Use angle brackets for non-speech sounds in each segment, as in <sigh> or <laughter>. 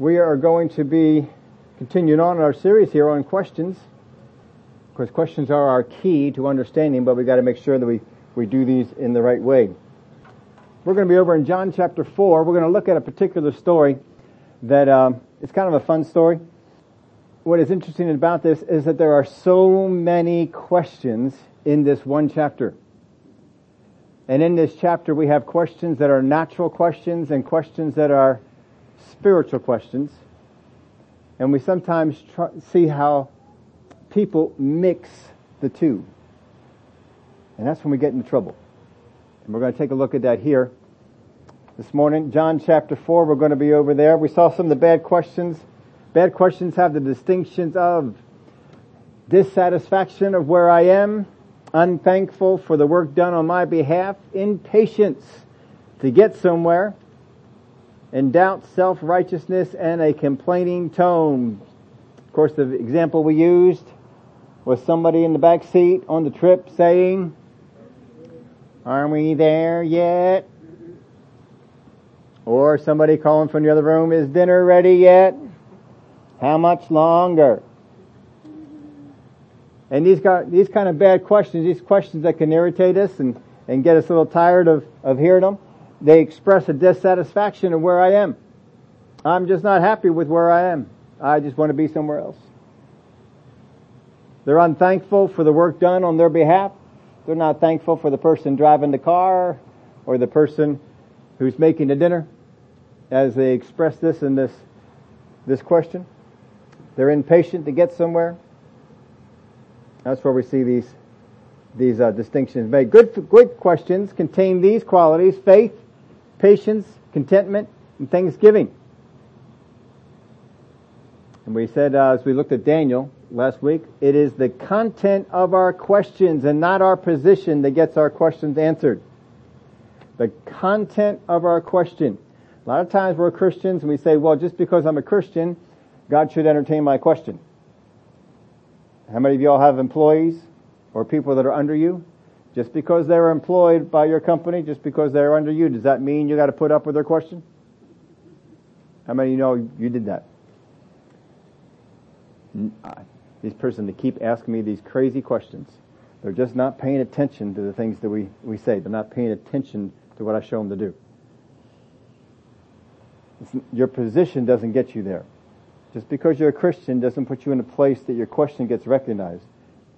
We are going to be continuing on our series here on questions. Of course, questions are our key to understanding, but we've got to make sure that we, we do these in the right way. We're going to be over in John chapter 4. We're going to look at a particular story that um, it's kind of a fun story. What is interesting about this is that there are so many questions in this one chapter. And in this chapter we have questions that are natural questions and questions that are spiritual questions. And we sometimes try, see how people mix the two. And that's when we get into trouble. And we're going to take a look at that here this morning. John chapter 4, we're going to be over there. We saw some of the bad questions. Bad questions have the distinctions of dissatisfaction of where I am, unthankful for the work done on my behalf, impatience to get somewhere, and doubt, self-righteousness, and a complaining tone. Of course, the example we used was somebody in the back seat on the trip saying, are we there yet? Or somebody calling from the other room, is dinner ready yet? How much longer? And these got, these kind of bad questions, these questions that can irritate us and, and get us a little tired of, of hearing them, they express a dissatisfaction of where I am. I'm just not happy with where I am. I just want to be somewhere else. They're unthankful for the work done on their behalf. They're not thankful for the person driving the car or the person who's making the dinner as they express this in this, this question. They're impatient to get somewhere. That's where we see these, these uh, distinctions made. Good, good questions contain these qualities, faith, patience, contentment, and thanksgiving. And we said, uh, as we looked at Daniel last week, it is the content of our questions and not our position that gets our questions answered. The content of our question. A lot of times we're Christians and we say, well, just because I'm a Christian, God should entertain my question. How many of y'all have employees or people that are under you? Just because they're employed by your company, just because they're under you, does that mean you got to put up with their question? How many of you know you did that? These person to keep asking me these crazy questions. They're just not paying attention to the things that we, we say. They're not paying attention to what I show them to do. It's, your position doesn't get you there. Just because you're a Christian doesn't put you in a place that your question gets recognized.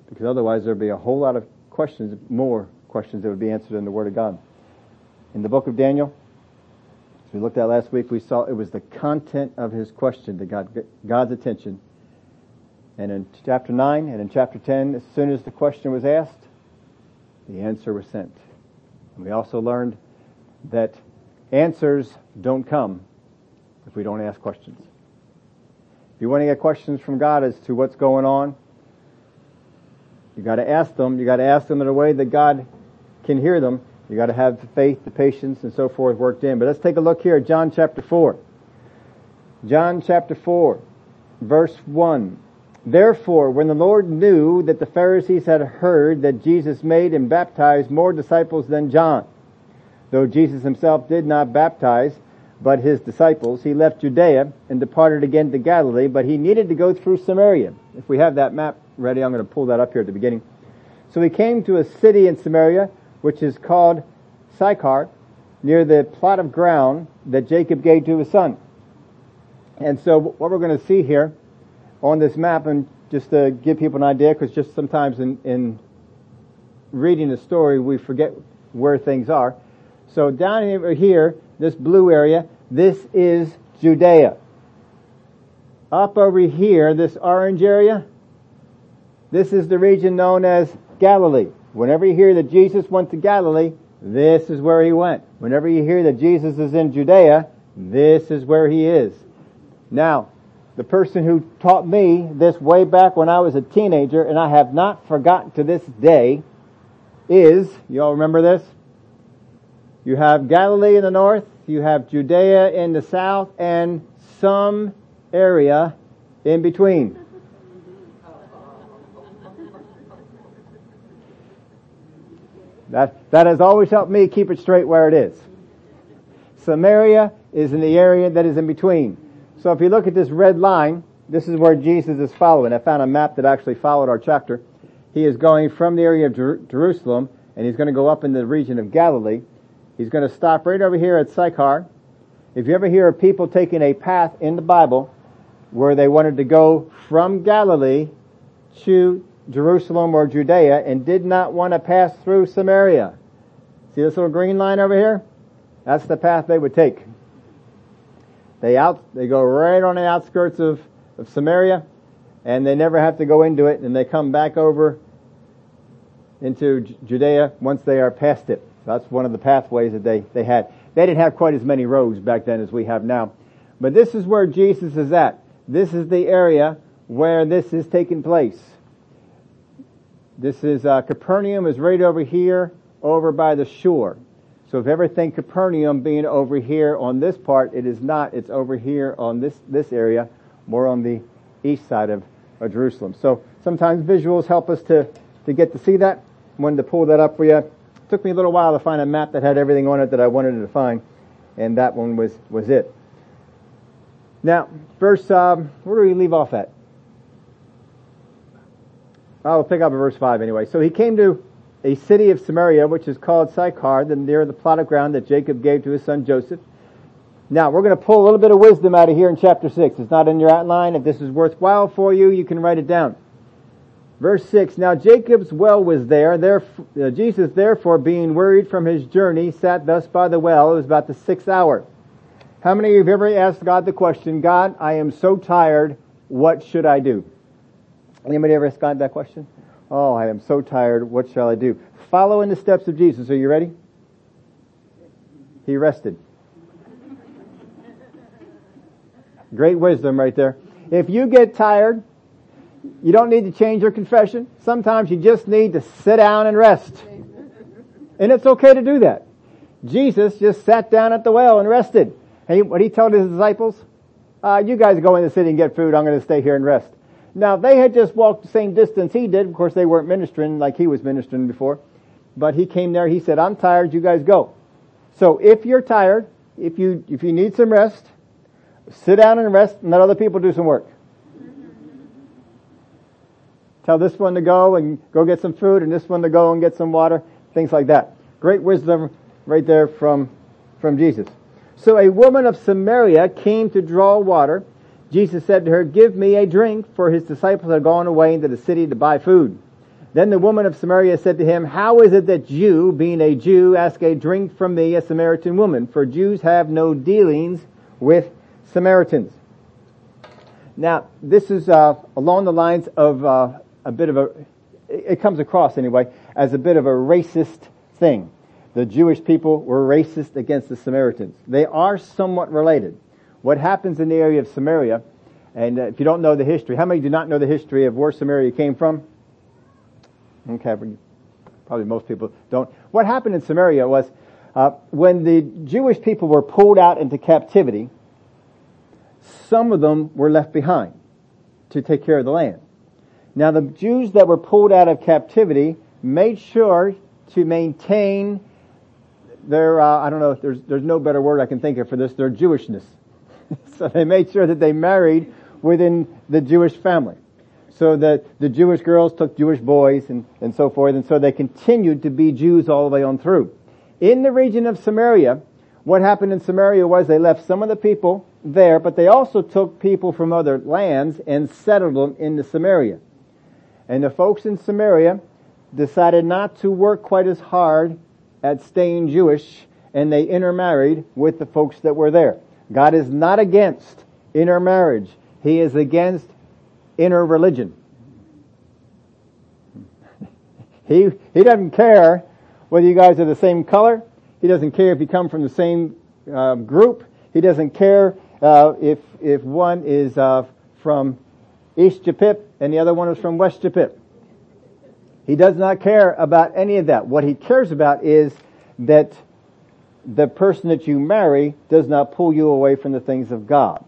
Because otherwise there'd be a whole lot of questions, more questions that would be answered in the Word of God. In the book of Daniel, as we looked at last week, we saw it was the content of his question that got God's attention. And in chapter 9 and in chapter 10, as soon as the question was asked, the answer was sent. And we also learned that answers don't come if we don't ask questions. If you want to get questions from God as to what's going on, you gotta ask them, you gotta ask them in a way that God can hear them. You gotta have the faith, the patience, and so forth worked in. But let's take a look here at John chapter 4. John chapter 4, verse 1. Therefore, when the Lord knew that the Pharisees had heard that Jesus made and baptized more disciples than John, though Jesus himself did not baptize, but his disciples, he left Judea and departed again to Galilee, but he needed to go through Samaria. If we have that map ready, I'm going to pull that up here at the beginning. So he came to a city in Samaria, which is called Sychar, near the plot of ground that Jacob gave to his son. And so what we're going to see here on this map, and just to give people an idea, because just sometimes in, in reading the story, we forget where things are. So down here, this blue area, this is Judea. Up over here, this orange area, this is the region known as Galilee. Whenever you hear that Jesus went to Galilee, this is where he went. Whenever you hear that Jesus is in Judea, this is where he is. Now, the person who taught me this way back when I was a teenager, and I have not forgotten to this day, is, you all remember this? You have Galilee in the north, you have Judea in the south, and some area in between. That, that has always helped me keep it straight where it is. Samaria is in the area that is in between. So if you look at this red line, this is where Jesus is following. I found a map that actually followed our chapter. He is going from the area of Jer- Jerusalem, and he's going to go up in the region of Galilee. He's going to stop right over here at Sychar. If you ever hear of people taking a path in the Bible where they wanted to go from Galilee to Jerusalem or Judea and did not want to pass through Samaria. See this little green line over here? That's the path they would take. They out, they go right on the outskirts of, of Samaria and they never have to go into it and they come back over into Judea once they are past it. So that's one of the pathways that they, they had. They didn't have quite as many roads back then as we have now. But this is where Jesus is at. This is the area where this is taking place. This is, uh, Capernaum is right over here, over by the shore. So if everything Capernaum being over here on this part, it is not. It's over here on this, this area, more on the east side of, of Jerusalem. So sometimes visuals help us to, to get to see that. I wanted to pull that up for you. Took me a little while to find a map that had everything on it that I wanted to find, and that one was, was it. Now, verse, um, where do we leave off at? I'll pick up at verse 5 anyway. So he came to a city of Samaria, which is called Sychar, near the plot of ground that Jacob gave to his son Joseph. Now, we're going to pull a little bit of wisdom out of here in chapter 6. It's not in your outline. If this is worthwhile for you, you can write it down. Verse 6, Now Jacob's well was there. Uh, Jesus, therefore, being wearied from his journey, sat thus by the well. It was about the sixth hour. How many of you have ever asked God the question, God, I am so tired, what should I do? Anybody ever asked God that question? Oh, I am so tired. What shall I do? Follow in the steps of Jesus. Are you ready? He rested. Great wisdom right there. If you get tired, you don't need to change your confession. Sometimes you just need to sit down and rest. And it's okay to do that. Jesus just sat down at the well and rested. And what he told his disciples, uh, you guys go in the city and get food. I'm going to stay here and rest. Now they had just walked the same distance he did. Of course they weren't ministering like he was ministering before. But he came there, he said, I'm tired, you guys go. So if you're tired, if you, if you need some rest, sit down and rest and let other people do some work. Tell this one to go and go get some food and this one to go and get some water, things like that. Great wisdom right there from, from Jesus. So a woman of Samaria came to draw water. Jesus said to her, give me a drink, for his disciples had gone away into the city to buy food. Then the woman of Samaria said to him, How is it that you, being a Jew, ask a drink from me, a Samaritan woman? For Jews have no dealings with Samaritans. Now, this is uh, along the lines of uh, a bit of a, it comes across anyway, as a bit of a racist thing. The Jewish people were racist against the Samaritans. They are somewhat related what happens in the area of Samaria, and uh, if you don't know the history, how many do not know the history of where Samaria came from? Okay, probably most people don't. What happened in Samaria was uh, when the Jewish people were pulled out into captivity, some of them were left behind to take care of the land. Now the Jews that were pulled out of captivity made sure to maintain their, uh, I don't know, if there's, there's no better word I can think of for this, their Jewishness. <laughs> so they made sure that they married within the Jewish family. So that the Jewish girls took Jewish boys and, and so forth, and so they continued to be Jews all the way on through. In the region of Samaria, what happened in Samaria was they left some of the people there, but they also took people from other lands and settled them into Samaria. And the folks in Samaria decided not to work quite as hard at staying Jewish, and they intermarried with the folks that were there. God is not against intermarriage. He is against interreligion. <laughs> he, he doesn't care whether you guys are the same color. He doesn't care if you come from the same uh, group. He doesn't care uh, if if one is uh, from East Japip and the other one was from West Japip. He does not care about any of that. What he cares about is that the person that you marry does not pull you away from the things of God.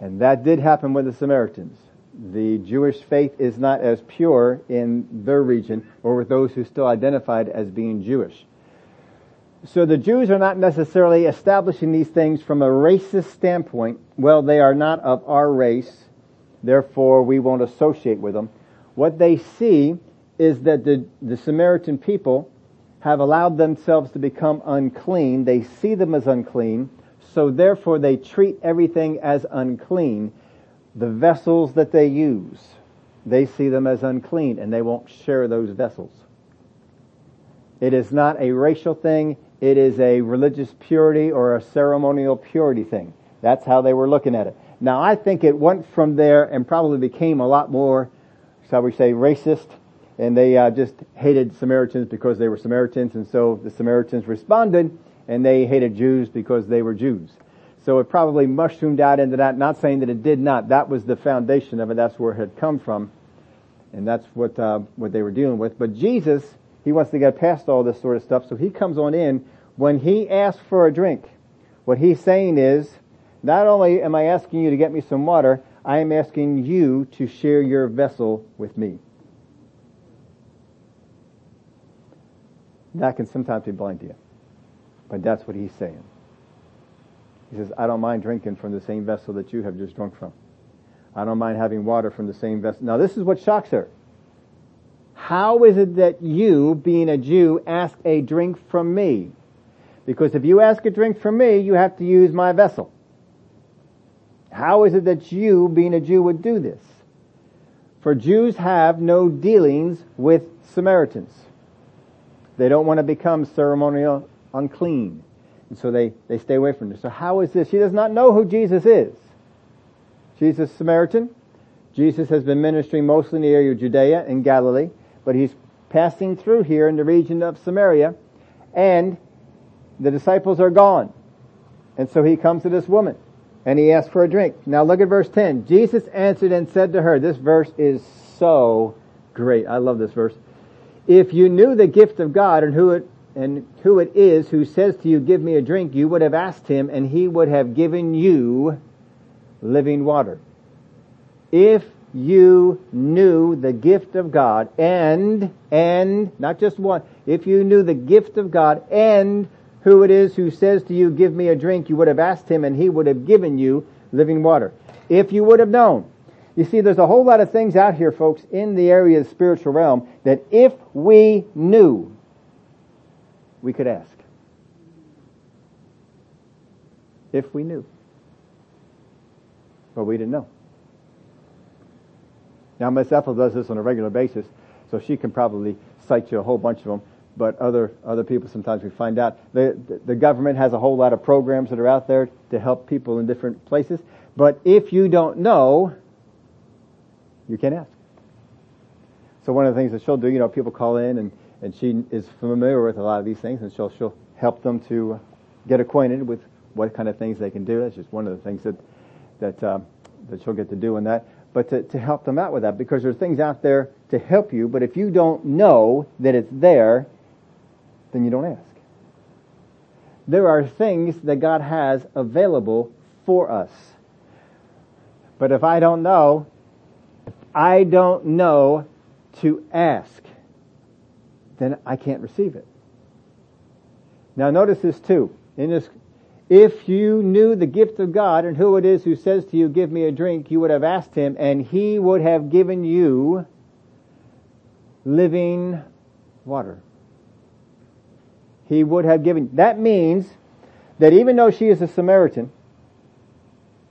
And that did happen with the Samaritans. The Jewish faith is not as pure in their region or with those who still identified as being Jewish. So the Jews are not necessarily establishing these things from a racist standpoint. Well, they are not of our race, therefore we won't associate with them. What they see is that the, the Samaritan people have allowed themselves to become unclean. They see them as unclean, so therefore they treat everything as unclean. The vessels that they use, they see them as unclean and they won't share those vessels. It is not a racial thing. It is a religious purity or a ceremonial purity thing. That's how they were looking at it. Now I think it went from there and probably became a lot more, shall we say, racist and they uh, just hated Samaritans because they were Samaritans, and so the Samaritans responded, and they hated Jews because they were Jews. So it probably mushroomed out into that, not saying that it did not. That was the foundation of it. That's where it had come from. And that's what, uh, what they were dealing with. But Jesus, he wants to get past all this sort of stuff, so he comes on in. When he asks for a drink, what he's saying is, not only am I asking you to get me some water, I am asking you to share your vessel with me. That can sometimes be blind to you. But that's what he's saying. He says, I don't mind drinking from the same vessel that you have just drunk from. I don't mind having water from the same vessel. Now this is what shocks her. How is it that you, being a Jew, ask a drink from me? Because if you ask a drink from me, you have to use my vessel. How is it that you, being a Jew, would do this? For Jews have no dealings with Samaritans. They don't want to become ceremonial unclean. And so they, they stay away from it. So how is this? She does not know who Jesus is. Jesus Samaritan. Jesus has been ministering mostly in the area of Judea and Galilee, but he's passing through here in the region of Samaria, and the disciples are gone. And so he comes to this woman, and he asked for a drink. Now look at verse 10. Jesus answered and said to her, this verse is so great. I love this verse. If you knew the gift of God and who it and who it is who says to you, give me a drink, you would have asked him and he would have given you living water. If you knew the gift of God and, and, not just one, if you knew the gift of God and who it is who says to you, give me a drink, you would have asked him and he would have given you living water. If you would have known. You see, there's a whole lot of things out here, folks, in the area of the spiritual realm that if we knew, we could ask. If we knew. But we didn't know. Now, Miss Ethel does this on a regular basis, so she can probably cite you a whole bunch of them. But other other people sometimes we find out the, the government has a whole lot of programs that are out there to help people in different places. But if you don't know, you can't ask. So one of the things that she'll do, you know, people call in and, and she is familiar with a lot of these things and she'll, she'll help them to get acquainted with what kind of things they can do. That's just one of the things that, that, um, that she'll get to do in that. But to, to help them out with that because there's things out there to help you, but if you don't know that it's there, then you don't ask. There are things that God has available for us. But if I don't know, I don't know to ask, then I can't receive it. Now notice this too. In this, if you knew the gift of God and who it is who says to you, give me a drink, you would have asked him and he would have given you living water. He would have given, that means that even though she is a Samaritan,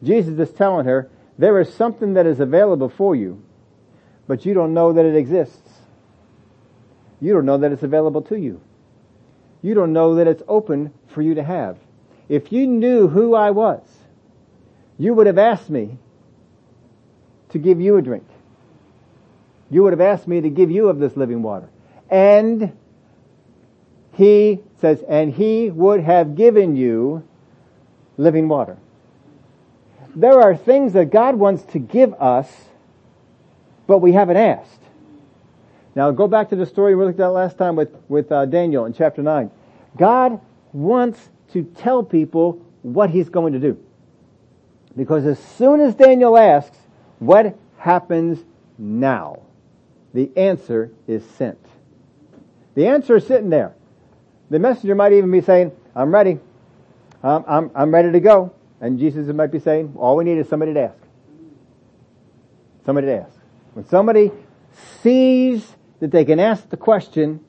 Jesus is telling her, there is something that is available for you but you don't know that it exists. You don't know that it's available to you. You don't know that it's open for you to have. If you knew who I was, you would have asked me to give you a drink. You would have asked me to give you of this living water. And he says, and he would have given you living water. There are things that God wants to give us but we haven't asked. Now go back to the story we looked at last time with, with uh, Daniel in chapter 9. God wants to tell people what he's going to do. Because as soon as Daniel asks, what happens now? The answer is sent. The answer is sitting there. The messenger might even be saying, I'm ready. I'm, I'm, I'm ready to go. And Jesus might be saying, all we need is somebody to ask. Somebody to ask. When somebody sees that they can ask the question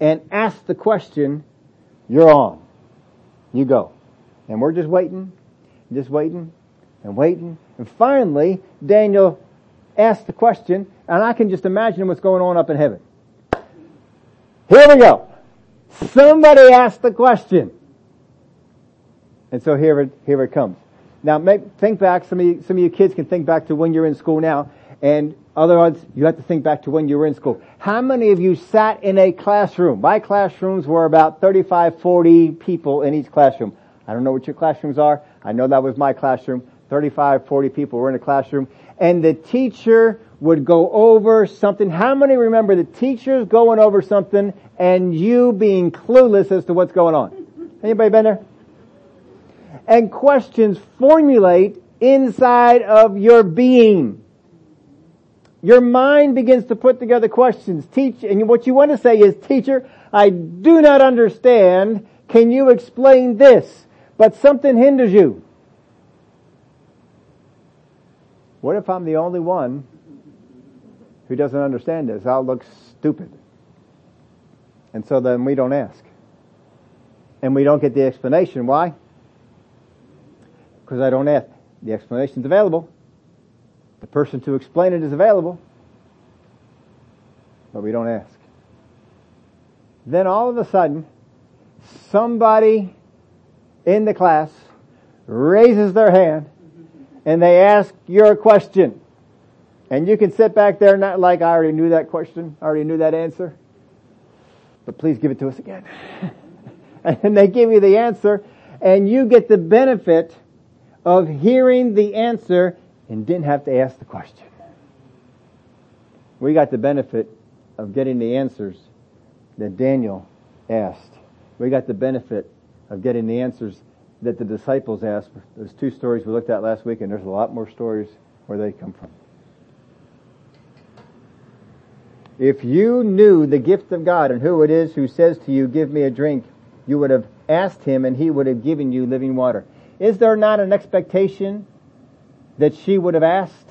and ask the question, you're on. You go. And we're just waiting, just waiting, and waiting. And finally, Daniel asked the question, and I can just imagine what's going on up in heaven. Here we go. Somebody asked the question. And so here it, here it comes. Now make, think back, some of you, some of you kids can think back to when you're in school now, and otherwise you have to think back to when you were in school. How many of you sat in a classroom? My classrooms were about 35, 40 people in each classroom. I don't know what your classrooms are. I know that was my classroom. 35, 40 people were in a classroom. And the teacher would go over something. How many remember the teachers going over something and you being clueless as to what's going on? Anybody been there? And questions formulate inside of your being. Your mind begins to put together questions. Teach, and what you want to say is, teacher, I do not understand. Can you explain this? But something hinders you. What if I'm the only one who doesn't understand this? I'll look stupid. And so then we don't ask. And we don't get the explanation. Why? Because I don't ask. The explanation's available. The person to explain it is available. But we don't ask. Then all of a sudden, somebody in the class raises their hand and they ask your question. And you can sit back there not like I already knew that question, I already knew that answer. But please give it to us again. <laughs> and they give you the answer and you get the benefit of hearing the answer and didn't have to ask the question. We got the benefit of getting the answers that Daniel asked. We got the benefit of getting the answers that the disciples asked. There's two stories we looked at last week, and there's a lot more stories where they come from. If you knew the gift of God and who it is who says to you, give me a drink, you would have asked him and he would have given you living water. Is there not an expectation that she would have asked?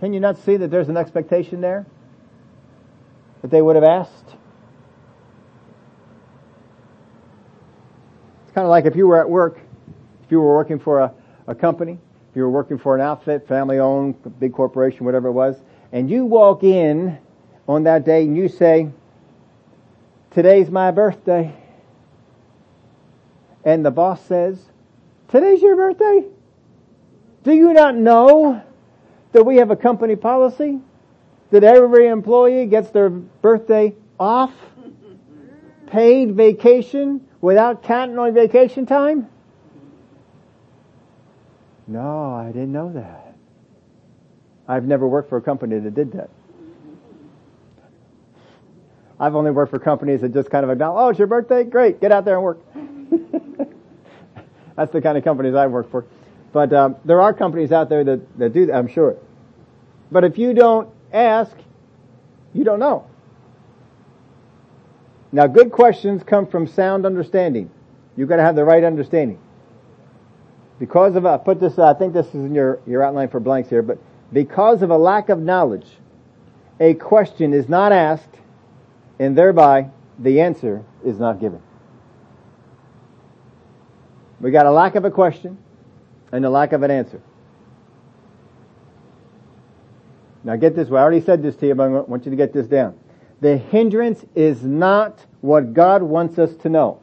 Can you not see that there's an expectation there? That they would have asked? It's kind of like if you were at work, if you were working for a, a company, if you were working for an outfit, family owned, big corporation, whatever it was, and you walk in on that day and you say, today's my birthday. And the boss says, today's your birthday? Do you not know that we have a company policy that every employee gets their birthday off, paid vacation without counting on vacation time? No, I didn't know that. I've never worked for a company that did that. I've only worked for companies that just kind of acknowledge, oh, it's your birthday? Great, get out there and work. <laughs> That's the kind of companies I've worked for. But um, there are companies out there that, that do that, I'm sure. But if you don't ask, you don't know. Now, good questions come from sound understanding. You've got to have the right understanding. Because of, I put this, I think this is in your, your outline for blanks here, but because of a lack of knowledge, a question is not asked, and thereby the answer is not given. We got a lack of a question and a lack of an answer. Now get this, I already said this to you, but I want you to get this down. The hindrance is not what God wants us to know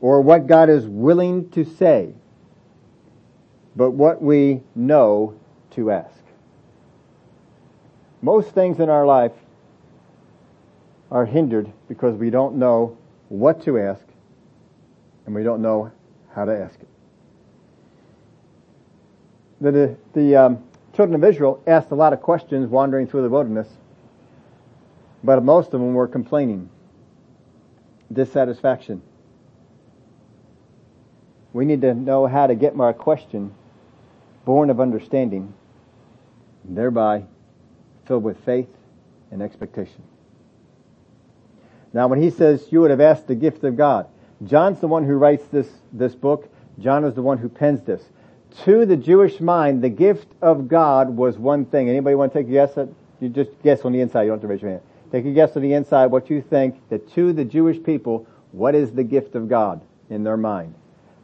or what God is willing to say, but what we know to ask. Most things in our life are hindered because we don't know what to ask and we don't know how to ask it. The, the um, children of Israel asked a lot of questions wandering through the wilderness but most of them were complaining, dissatisfaction. We need to know how to get our question born of understanding, and thereby filled with faith and expectation. Now when he says you would have asked the gift of God, John's the one who writes this, this book. John is the one who pens this. To the Jewish mind, the gift of God was one thing. Anybody want to take a guess at, you just guess on the inside, you don't have to raise your hand. Take a guess on the inside what you think that to the Jewish people, what is the gift of God in their mind?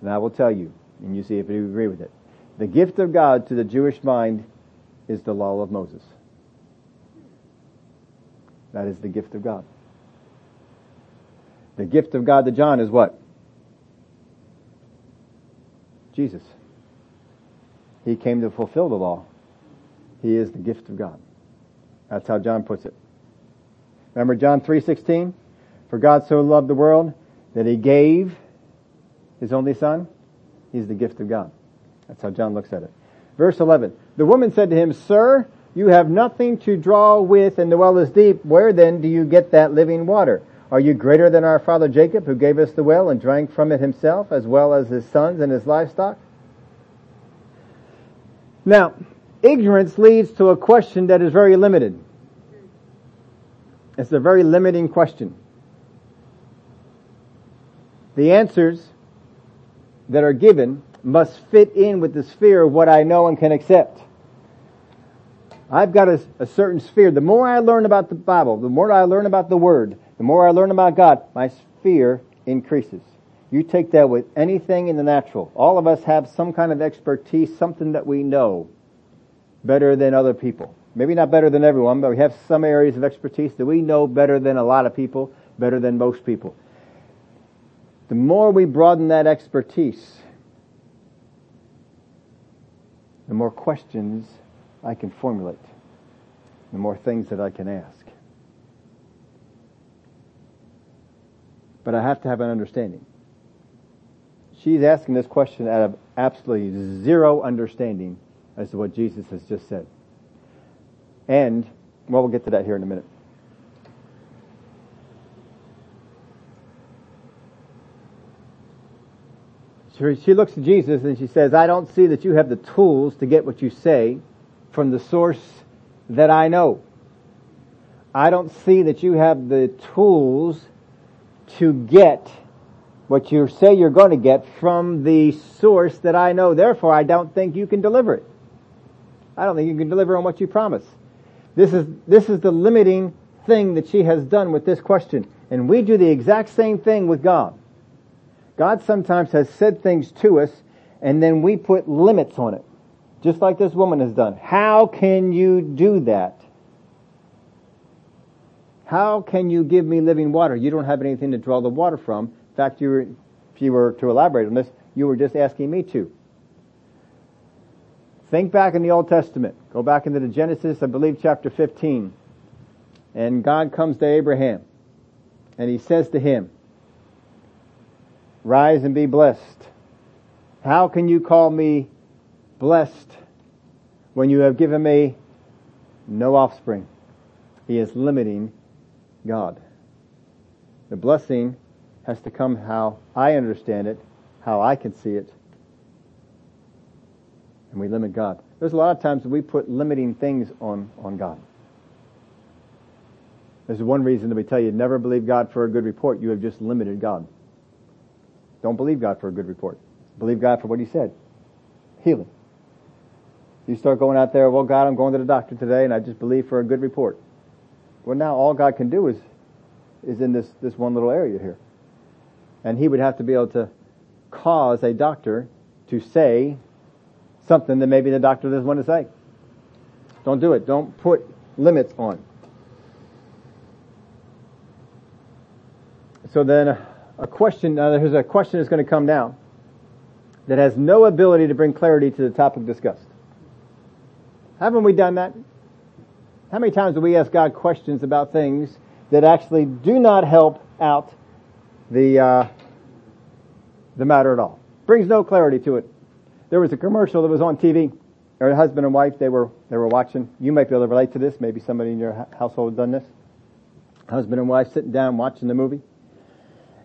And I will tell you, and you see if you agree with it. The gift of God to the Jewish mind is the law of Moses. That is the gift of God. The gift of God to John is what? Jesus. He came to fulfill the law. He is the gift of God. That's how John puts it. Remember John 3:16? For God so loved the world that he gave his only son. He's the gift of God. That's how John looks at it. Verse 11. The woman said to him, Sir, you have nothing to draw with and the well is deep. Where then do you get that living water? Are you greater than our father Jacob who gave us the well and drank from it himself as well as his sons and his livestock? Now, ignorance leads to a question that is very limited. It's a very limiting question. The answers that are given must fit in with the sphere of what I know and can accept. I've got a, a, certain sphere. The more I learn about the Bible, the more I learn about the Word, the more I learn about God, my sphere increases. You take that with anything in the natural. All of us have some kind of expertise, something that we know better than other people. Maybe not better than everyone, but we have some areas of expertise that we know better than a lot of people, better than most people. The more we broaden that expertise, the more questions I can formulate, the more things that I can ask. But I have to have an understanding. She's asking this question out of absolutely zero understanding as to what Jesus has just said. And, well, we'll get to that here in a minute. She looks at Jesus and she says, I don't see that you have the tools to get what you say from the source that I know. I don't see that you have the tools to get what you say you're going to get from the source that I know. Therefore, I don't think you can deliver it. I don't think you can deliver on what you promise. This is, this is the limiting thing that she has done with this question. And we do the exact same thing with God. God sometimes has said things to us and then we put limits on it. Just like this woman has done. How can you do that? How can you give me living water? You don't have anything to draw the water from. In fact, you were, if you were to elaborate on this, you were just asking me to. Think back in the Old Testament. Go back into the Genesis, I believe chapter 15. And God comes to Abraham and he says to him, rise and be blessed. How can you call me blessed when you have given me no offspring? He is limiting God. The blessing has to come how I understand it, how I can see it, and we limit God. There's a lot of times we put limiting things on, on God. There's one reason that we tell you never believe God for a good report. You have just limited God. Don't believe God for a good report. Believe God for what He said. Healing. You start going out there, well God, I'm going to the doctor today and I just believe for a good report. Well now all God can do is, is in this, this one little area here. And He would have to be able to cause a doctor to say something that maybe the doctor doesn't want to say. Don't do it. Don't put limits on. So then uh, a question, uh, there's a question that's going to come now that has no ability to bring clarity to the topic discussed. Haven't we done that? How many times do we ask God questions about things that actually do not help out the uh, the matter at all? Brings no clarity to it there was a commercial that was on TV, a husband and wife, they were, they were watching. You might be able to relate to this. Maybe somebody in your household done this. Husband and wife sitting down watching the movie.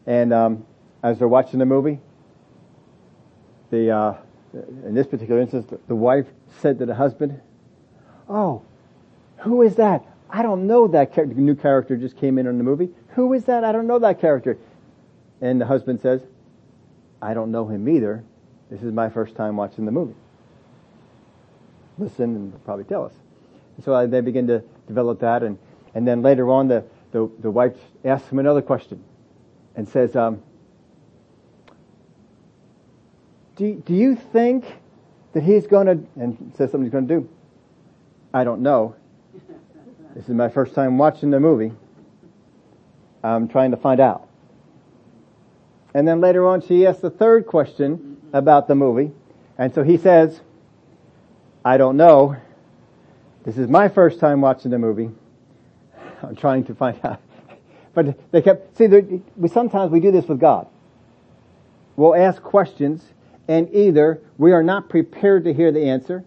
And, um, as they're watching the movie, the, uh, in this particular instance, the, wife said to the husband, Oh, who is that? I don't know that new character just came in on the movie. Who is that? I don't know that character. And the husband says, I don't know him either. This is my first time watching the movie. Listen and probably tell us. And so they begin to develop that and, and then later on the, the, the wife asks him another question and says, um, do, do you think that he's going to, and says something he's going to do? I don't know. This is my first time watching the movie. I'm trying to find out. And then later on she asks the third question about the movie. And so he says, I don't know. This is my first time watching the movie. I'm trying to find <laughs> out. But they kept, see, we sometimes we do this with God. We'll ask questions and either we are not prepared to hear the answer,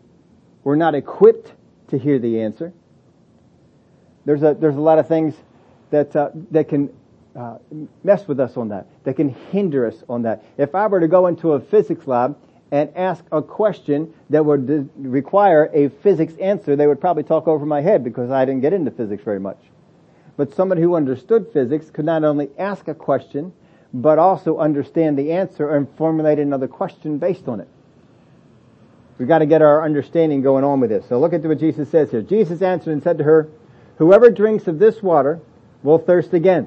we're not equipped to hear the answer. There's a, there's a lot of things that, uh, that can uh, mess with us on that, that can hinder us on that. If I were to go into a physics lab and ask a question that would require a physics answer, they would probably talk over my head because I didn't get into physics very much. But somebody who understood physics could not only ask a question, but also understand the answer and formulate another question based on it. We've got to get our understanding going on with this. So look at what Jesus says here. Jesus answered and said to her, Whoever drinks of this water will thirst again.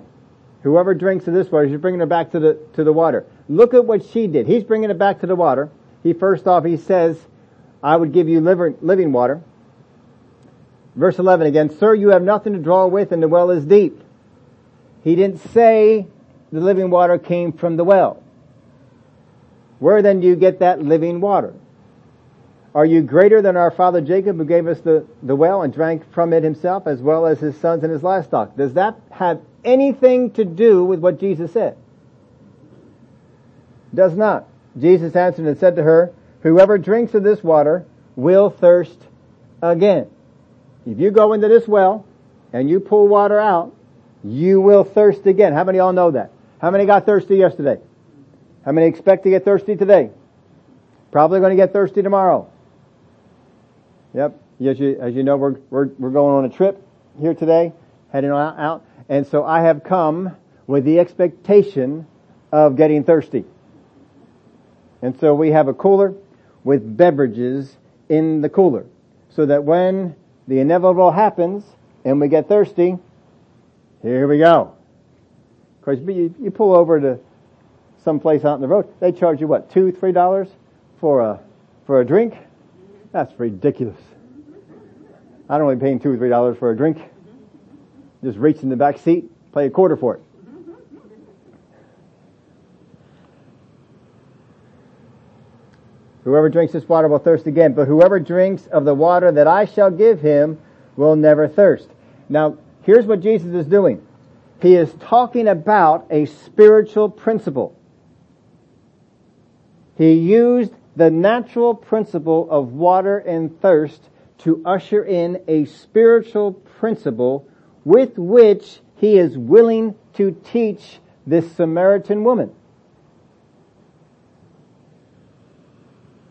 Whoever drinks of this water, he's bringing it back to the, to the water. Look at what she did. He's bringing it back to the water. He first off, he says, I would give you living water. Verse 11 again, Sir, you have nothing to draw with and the well is deep. He didn't say the living water came from the well. Where then do you get that living water? Are you greater than our father Jacob who gave us the, the well and drank from it himself as well as his sons and his livestock? Does that have anything to do with what Jesus said? Does not. Jesus answered and said to her, whoever drinks of this water will thirst again. If you go into this well and you pull water out, you will thirst again. How many all know that? How many got thirsty yesterday? How many expect to get thirsty today? Probably going to get thirsty tomorrow. Yep. As you, as you know, we're, we're, we're going on a trip here today, heading out, out. And so I have come with the expectation of getting thirsty. And so we have a cooler with beverages in the cooler. So that when the inevitable happens and we get thirsty, here we go. Because you, you pull over to some place out in the road, they charge you what, two, three dollars for a, for a drink? That's ridiculous. I don't want to paying two or three dollars for a drink. Just reach in the back seat, pay a quarter for it. Whoever drinks this water will thirst again, but whoever drinks of the water that I shall give him will never thirst. Now, here's what Jesus is doing. He is talking about a spiritual principle. He used the natural principle of water and thirst to usher in a spiritual principle with which he is willing to teach this Samaritan woman.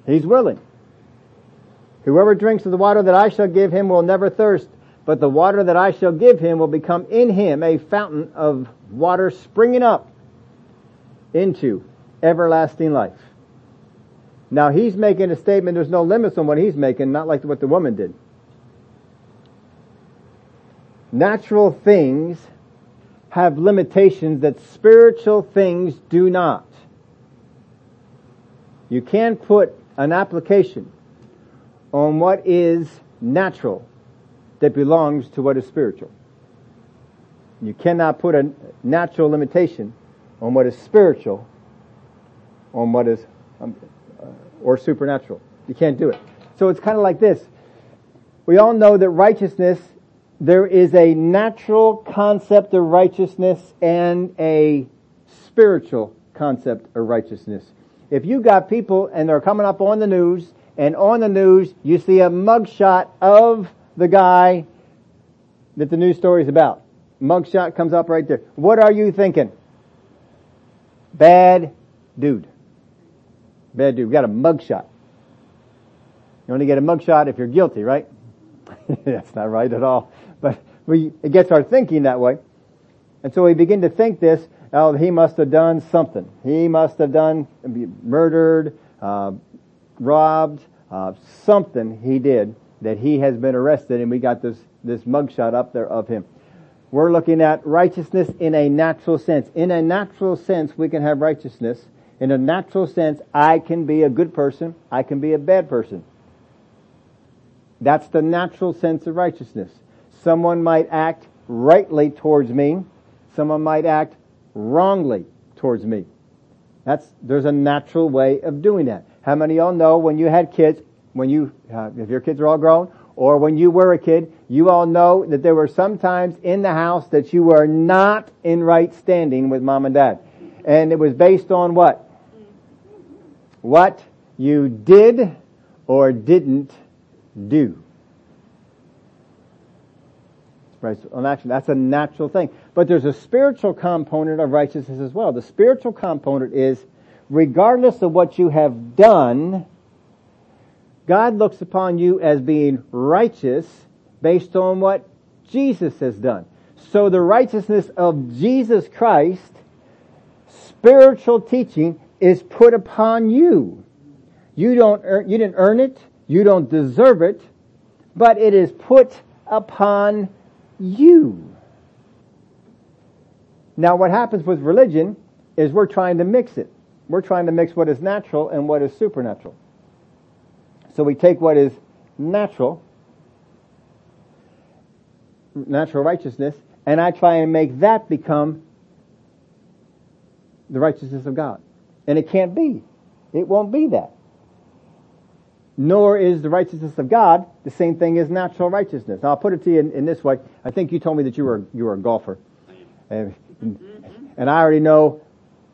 He's willing. Whoever drinks of the water that I shall give him will never thirst, but the water that I shall give him will become in him a fountain of water springing up into everlasting life. Now he's making a statement, there's no limits on what he's making, not like what the woman did. Natural things have limitations that spiritual things do not. You can't put an application on what is natural that belongs to what is spiritual. You cannot put a natural limitation on what is spiritual on what is um, uh, or supernatural. You can't do it. So it's kind of like this. We all know that righteousness, there is a natural concept of righteousness and a spiritual concept of righteousness if you got people and they're coming up on the news and on the news you see a mugshot of the guy that the news story is about. Mugshot comes up right there. What are you thinking? Bad dude. Bad dude. We got a mugshot. You only get a mugshot if you're guilty, right? <laughs> That's not right at all. But we, it gets our thinking that way. And so we begin to think this, oh, he must have done something. He must have done, murdered, uh, robbed, uh, something he did that he has been arrested and we got this, this mugshot up there of him. We're looking at righteousness in a natural sense. In a natural sense, we can have righteousness. In a natural sense, I can be a good person. I can be a bad person. That's the natural sense of righteousness. Someone might act rightly towards me. Someone might act wrongly towards me. That's, there's a natural way of doing that. How many of y'all know when you had kids, when you, uh, if your kids are all grown, or when you were a kid, you all know that there were some times in the house that you were not in right standing with mom and dad. And it was based on what? What you did or didn't do. Right, that's a natural thing. But there's a spiritual component of righteousness as well. The spiritual component is, regardless of what you have done, God looks upon you as being righteous based on what Jesus has done. So the righteousness of Jesus Christ, spiritual teaching, is put upon you. You don't earn, you didn't earn it, you don't deserve it, but it is put upon you. Now what happens with religion is we're trying to mix it. We're trying to mix what is natural and what is supernatural. So we take what is natural, natural righteousness, and I try and make that become the righteousness of God. And it can't be. It won't be that. Nor is the righteousness of God the same thing as natural righteousness. Now I'll put it to you in, in this way. I think you told me that you were, you were a golfer. And, and I already know,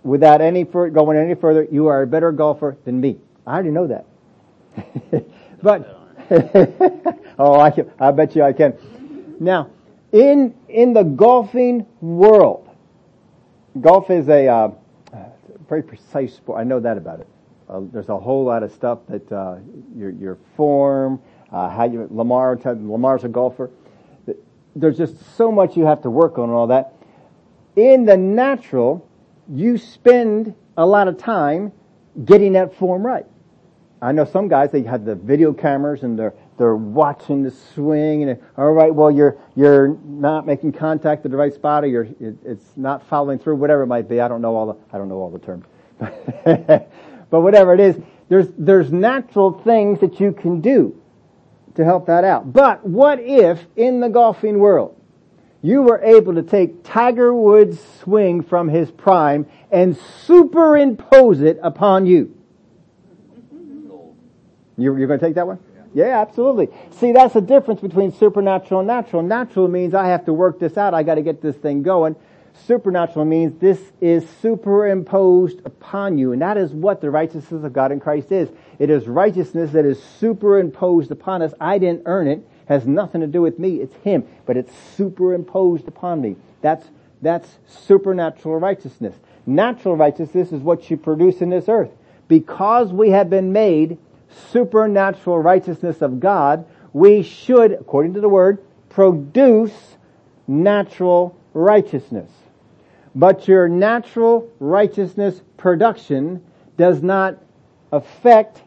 without any going any further, you are a better golfer than me. I already know that. <laughs> but <laughs> oh, I can, I bet you I can. Now, in in the golfing world, golf is a uh, very precise sport. I know that about it. Uh, there's a whole lot of stuff that uh, your your form, uh, how you Lamar Lamar's a golfer. There's just so much you have to work on and all that. In the natural, you spend a lot of time getting that form right. I know some guys they have the video cameras and they're they're watching the swing and all right, well you're you're not making contact at the right spot or you're it, it's not following through, whatever it might be. I don't know all the I don't know all the terms, <laughs> but whatever it is, there's there's natural things that you can do to help that out. But what if in the golfing world you were able to take Tiger Woods' swing from his prime and superimpose it upon you? You, you're going to take that one? Yeah. yeah, absolutely. See, that's the difference between supernatural and natural. Natural means I have to work this out. I got to get this thing going. Supernatural means this is superimposed upon you. And that is what the righteousness of God in Christ is. It is righteousness that is superimposed upon us. I didn't earn it. Has nothing to do with me. It's Him. But it's superimposed upon me. That's, that's supernatural righteousness. Natural righteousness is what you produce in this earth. Because we have been made supernatural righteousness of God, we should, according to the word, produce natural righteousness. But your natural righteousness production does not affect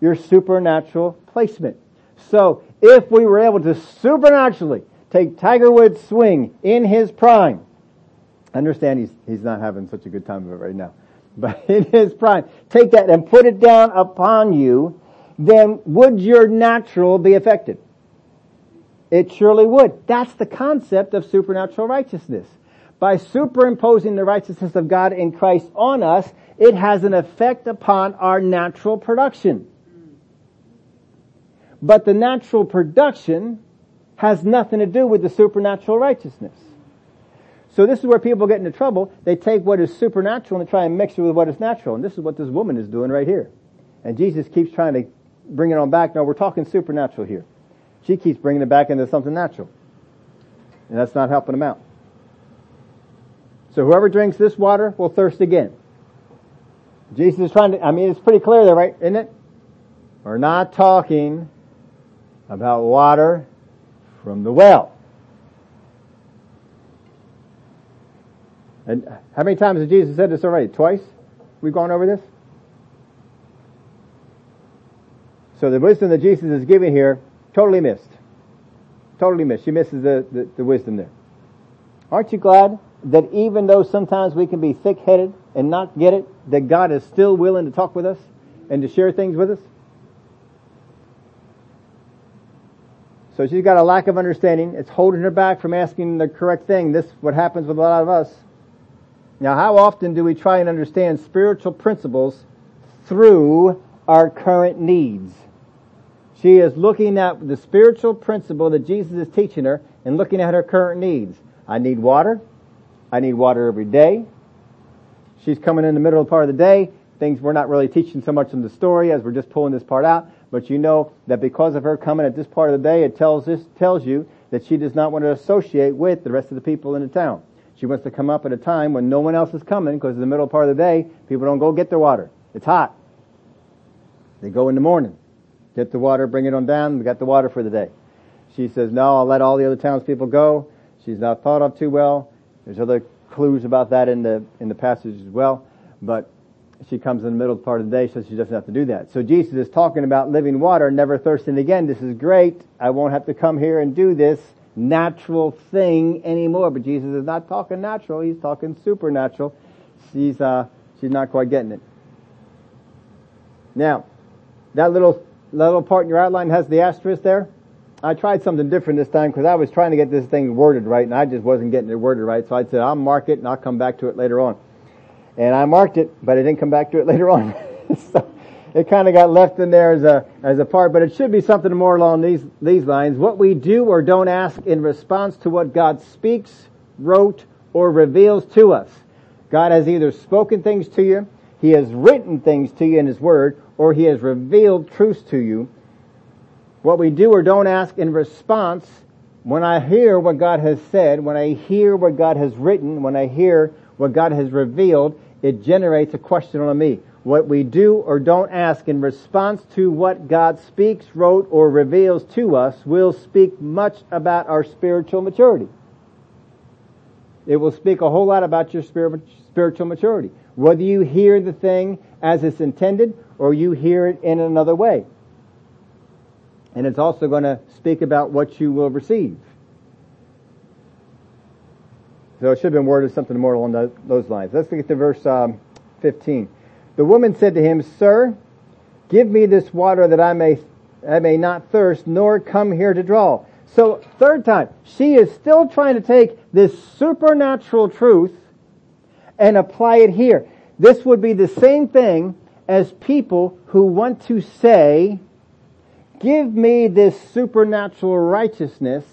your supernatural placement. So, if we were able to supernaturally take Tiger Woods' swing in his prime, understand he's, he's not having such a good time of it right now <laughs> but in his prime, take that and put it down upon you, then would your natural be affected? It surely would. That's the concept of supernatural righteousness. By superimposing the righteousness of God in Christ on us, it has an effect upon our natural production. But the natural production has nothing to do with the supernatural righteousness. So this is where people get into trouble. They take what is supernatural and try and mix it with what is natural. And this is what this woman is doing right here. And Jesus keeps trying to bring it on back. No, we're talking supernatural here. She keeps bringing it back into something natural. And that's not helping them out. So whoever drinks this water will thirst again. Jesus is trying to, I mean, it's pretty clear there, right? Isn't it? We're not talking about water from the well. And how many times has Jesus said this already? Twice? We've gone over this? So the wisdom that Jesus is giving here, totally missed. Totally missed. She misses the, the, the wisdom there. Aren't you glad that even though sometimes we can be thick-headed and not get it, that God is still willing to talk with us and to share things with us? So she's got a lack of understanding. It's holding her back from asking the correct thing. This is what happens with a lot of us. Now, how often do we try and understand spiritual principles through our current needs? She is looking at the spiritual principle that Jesus is teaching her and looking at her current needs. I need water. I need water every day. She's coming in the middle of the part of the day. Things we're not really teaching so much in the story as we're just pulling this part out. But you know that because of her coming at this part of the day, it tells this, tells you that she does not want to associate with the rest of the people in the town. She wants to come up at a time when no one else is coming because in the middle part of the day, people don't go get their water. It's hot. They go in the morning. Get the water, bring it on down. We got the water for the day. She says, no, I'll let all the other townspeople go. She's not thought of too well. There's other clues about that in the, in the passage as well. But she comes in the middle part of the day, so she doesn't have to do that. So Jesus is talking about living water, never thirsting again. This is great. I won't have to come here and do this natural thing anymore. But Jesus is not talking natural. He's talking supernatural. She's, uh, she's not quite getting it. Now, that little little part in your outline has the asterisk there. I tried something different this time because I was trying to get this thing worded right and I just wasn't getting it worded right. So I said, I'll mark it and I'll come back to it later on. And I marked it, but I didn't come back to it <laughs> later on. <laughs> so it kind of got left in there as a, as a part, but it should be something more along these, these lines. What we do or don't ask in response to what God speaks, wrote, or reveals to us. God has either spoken things to you, He has written things to you in His Word, or He has revealed truths to you. What we do or don't ask in response, when I hear what God has said, when I hear what God has written, when I hear what God has revealed, it generates a question on me. What we do or don't ask in response to what God speaks, wrote, or reveals to us will speak much about our spiritual maturity. It will speak a whole lot about your spiritual maturity. Whether you hear the thing as it's intended or you hear it in another way. And it's also going to speak about what you will receive. So it should have been worded something more along those lines. Let's look at the verse um, 15. The woman said to him, Sir, give me this water that I may, I may not thirst, nor come here to draw. So, third time, she is still trying to take this supernatural truth and apply it here. This would be the same thing as people who want to say, give me this supernatural righteousness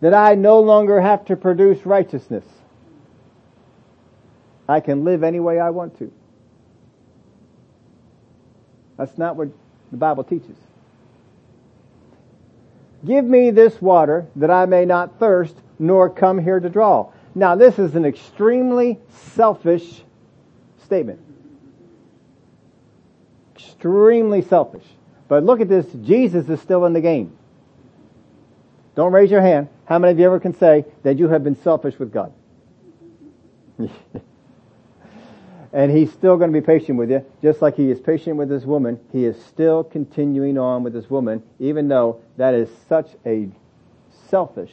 that I no longer have to produce righteousness. I can live any way I want to. That's not what the Bible teaches. Give me this water that I may not thirst nor come here to draw. Now this is an extremely selfish statement extremely selfish. But look at this, Jesus is still in the game. Don't raise your hand. How many of you ever can say that you have been selfish with God? <laughs> and he's still going to be patient with you, just like he is patient with this woman. He is still continuing on with this woman, even though that is such a selfish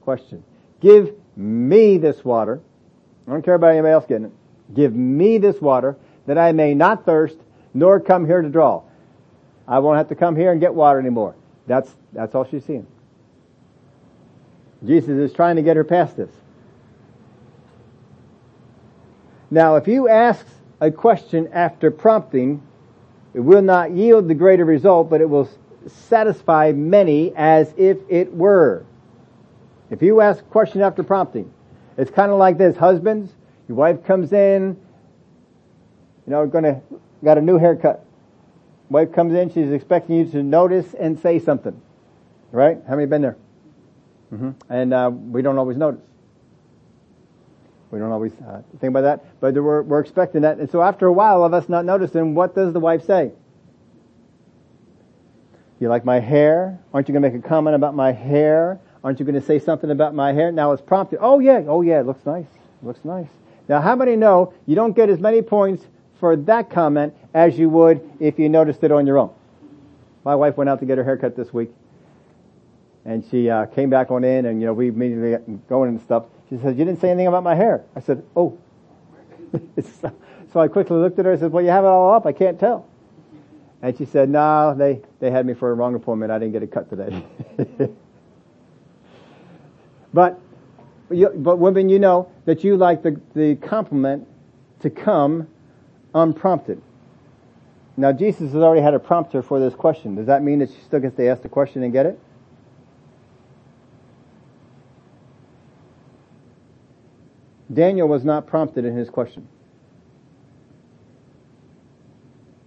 question. Give me this water. I don't care about anybody else getting it. Give me this water that I may not thirst nor come here to draw. I won't have to come here and get water anymore. That's, that's all she's seeing. Jesus is trying to get her past this. Now, if you ask a question after prompting, it will not yield the greater result, but it will satisfy many as if it were. If you ask question after prompting, it's kind of like this. Husbands, your wife comes in, you know, to got a new haircut. Wife comes in, she's expecting you to notice and say something. Right? How many been there? Mm-hmm. And uh, we don't always notice. We don't always uh, think about that, but we're, we're expecting that. And so after a while of us not noticing, what does the wife say? You like my hair? Aren't you going to make a comment about my hair? Aren't you going to say something about my hair? Now it's prompted. Oh yeah, oh yeah, it looks nice. It looks nice. Now how many know you don't get as many points for that comment as you would if you noticed it on your own? My wife went out to get her haircut this week and she uh, came back on in and you know we immediately got going and stuff. She said, you didn't say anything about my hair. I said, oh. <laughs> so I quickly looked at her and said, well you have it all up, I can't tell. And she said, no, they, they had me for a wrong appointment, I didn't get it cut today. <laughs> but, you, but women, you know that you like the, the compliment to come unprompted. Now Jesus has already had a prompter for this question. Does that mean that she still gets to ask the question and get it? Daniel was not prompted in his question.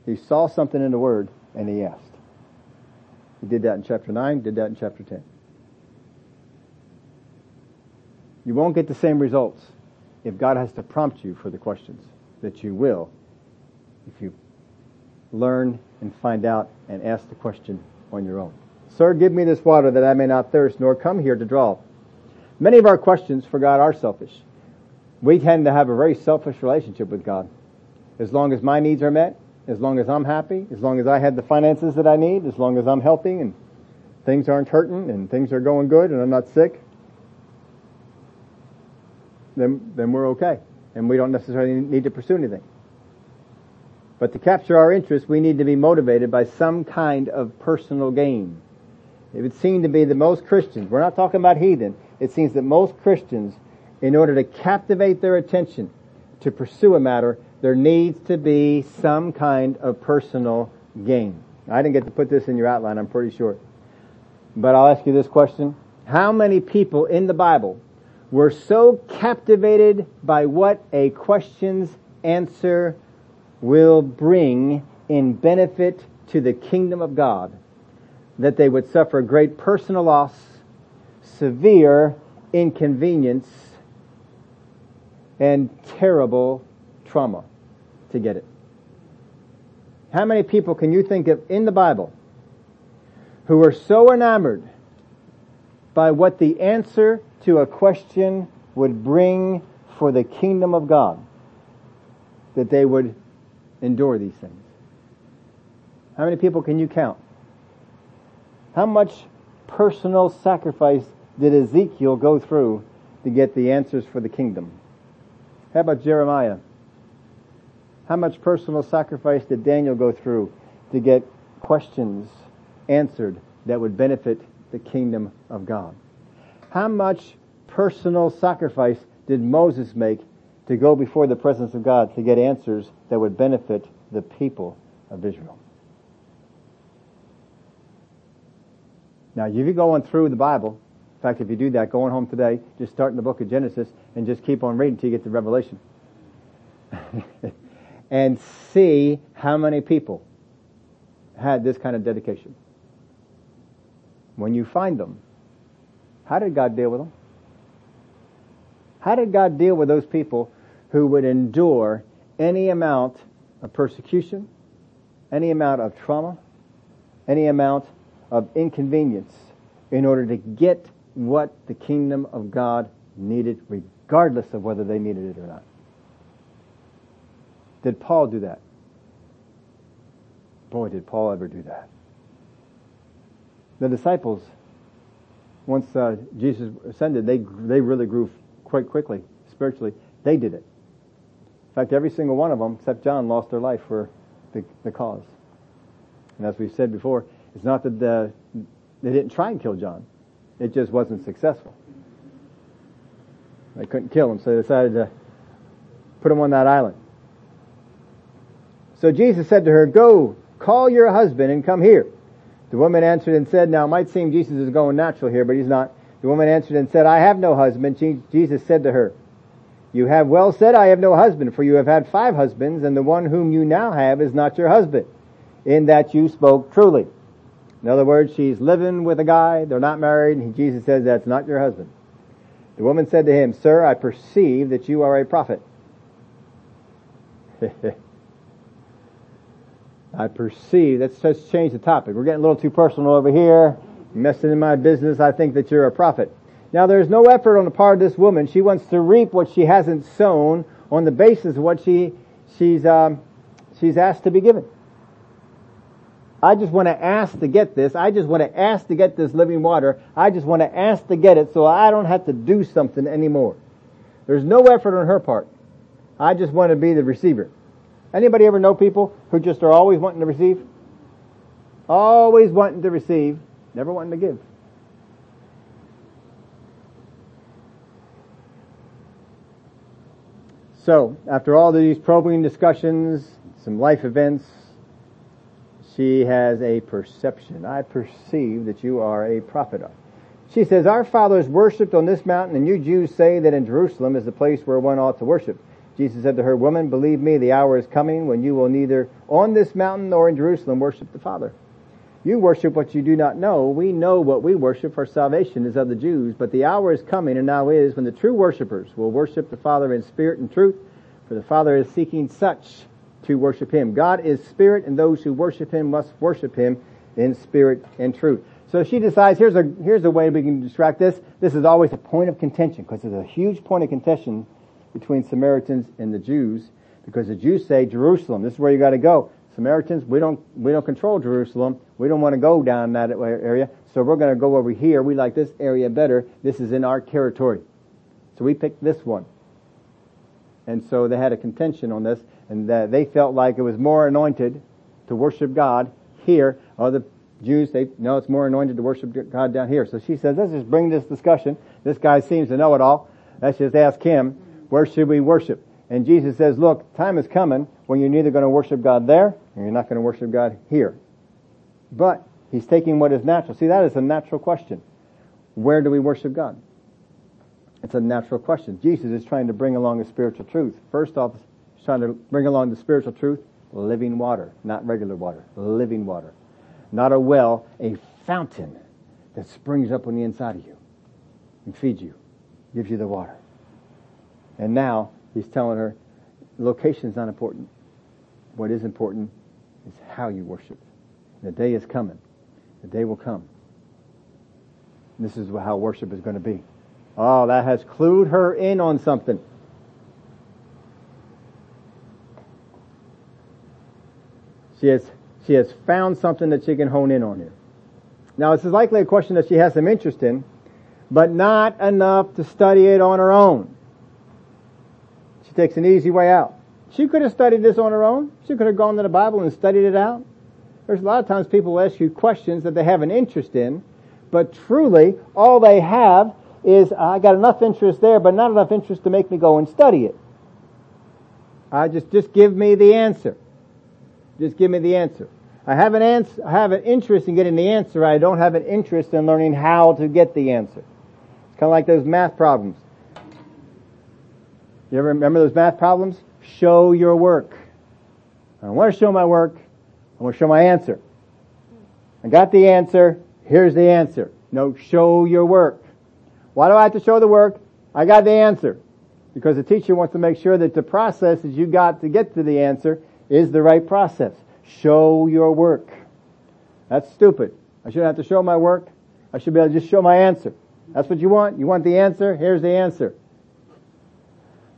He saw something in the Word and he asked. He did that in chapter 9, did that in chapter 10. You won't get the same results if God has to prompt you for the questions that you will if you learn and find out and ask the question on your own. Sir, give me this water that I may not thirst nor come here to draw. Many of our questions for God are selfish. We tend to have a very selfish relationship with God. As long as my needs are met, as long as I'm happy, as long as I have the finances that I need, as long as I'm healthy and things aren't hurting and things are going good and I'm not sick, then, then we're okay. And we don't necessarily need to pursue anything. But to capture our interest, we need to be motivated by some kind of personal gain. It would seem to be that most Christians, we're not talking about heathen, it seems that most Christians in order to captivate their attention to pursue a matter, there needs to be some kind of personal gain. I didn't get to put this in your outline, I'm pretty sure. But I'll ask you this question. How many people in the Bible were so captivated by what a question's answer will bring in benefit to the kingdom of God that they would suffer great personal loss, severe inconvenience, and terrible trauma to get it. How many people can you think of in the Bible who were so enamored by what the answer to a question would bring for the kingdom of God that they would endure these things? How many people can you count? How much personal sacrifice did Ezekiel go through to get the answers for the kingdom? How about Jeremiah? How much personal sacrifice did Daniel go through to get questions answered that would benefit the kingdom of God? How much personal sacrifice did Moses make to go before the presence of God to get answers that would benefit the people of Israel? Now, if you're going through the Bible, in fact, if you do that, going home today, just start in the book of Genesis and just keep on reading until you get to Revelation. <laughs> and see how many people had this kind of dedication. When you find them, how did God deal with them? How did God deal with those people who would endure any amount of persecution, any amount of trauma, any amount of inconvenience in order to get what the kingdom of God needed, regardless of whether they needed it or not. Did Paul do that? Boy, did Paul ever do that. The disciples, once uh, Jesus ascended, they, they really grew quite quickly, spiritually. They did it. In fact, every single one of them, except John, lost their life for the, the cause. And as we've said before, it's not that the, they didn't try and kill John. It just wasn't successful. They couldn't kill him, so they decided to put him on that island. So Jesus said to her, Go, call your husband and come here. The woman answered and said, Now it might seem Jesus is going natural here, but he's not. The woman answered and said, I have no husband. Jesus said to her, You have well said, I have no husband, for you have had five husbands, and the one whom you now have is not your husband. In that you spoke truly. In other words, she's living with a guy, they're not married, and Jesus says that's not your husband. The woman said to him, Sir, I perceive that you are a prophet. <laughs> I perceive, let's just change the topic. We're getting a little too personal over here, messing in my business. I think that you're a prophet. Now there's no effort on the part of this woman. She wants to reap what she hasn't sown on the basis of what she, she's, um, she's asked to be given. I just want to ask to get this. I just want to ask to get this living water. I just want to ask to get it so I don't have to do something anymore. There's no effort on her part. I just want to be the receiver. Anybody ever know people who just are always wanting to receive? Always wanting to receive, never wanting to give. So, after all these probing discussions, some life events, she has a perception. I perceive that you are a prophet. She says, Our fathers worshipped on this mountain, and you Jews say that in Jerusalem is the place where one ought to worship. Jesus said to her, Woman, believe me, the hour is coming when you will neither on this mountain nor in Jerusalem worship the Father. You worship what you do not know. We know what we worship, for salvation is of the Jews. But the hour is coming, and now is, when the true worshippers will worship the Father in spirit and truth, for the Father is seeking such to worship Him. God is spirit, and those who worship Him must worship Him in spirit and truth. So she decides, here's a, here's a way we can distract this. This is always a point of contention, because there's a huge point of contention between Samaritans and the Jews, because the Jews say, Jerusalem, this is where you gotta go. Samaritans, we don't, we don't control Jerusalem. We don't want to go down that area. So we're going to go over here. We like this area better. This is in our territory. So we picked this one. And so they had a contention on this and they felt like it was more anointed to worship God here. Other Jews, they know it's more anointed to worship God down here. So she says, let's just bring this discussion. This guy seems to know it all. Let's just ask him, where should we worship? And Jesus says, look, time is coming when you're neither going to worship God there and you're not going to worship God here. But he's taking what is natural. See, that is a natural question. Where do we worship God? It's a natural question. Jesus is trying to bring along a spiritual truth. First off, he's trying to bring along the spiritual truth, living water, not regular water, living water. Not a well, a fountain that springs up on the inside of you and feeds you, gives you the water. And now he's telling her, location is not important. What is important is how you worship. The day is coming. The day will come. This is how worship is going to be. Oh, that has clued her in on something. She has, she has found something that she can hone in on here. Now, this is likely a question that she has some interest in, but not enough to study it on her own. She takes an easy way out. She could have studied this on her own. She could have gone to the Bible and studied it out. There's a lot of times people ask you questions that they have an interest in, but truly all they have is, I got enough interest there, but not enough interest to make me go and study it. I just, just give me the answer. Just give me the answer. I have an answer, I have an interest in getting the answer. I don't have an interest in learning how to get the answer. It's kind of like those math problems. You ever remember those math problems? Show your work. I don't want to show my work. I want to show my answer. I got the answer. Here's the answer. No, show your work. Why do I have to show the work? I got the answer. Because the teacher wants to make sure that the process that you got to get to the answer is the right process. Show your work. That's stupid. I shouldn't have to show my work. I should be able to just show my answer. That's what you want? You want the answer? Here's the answer.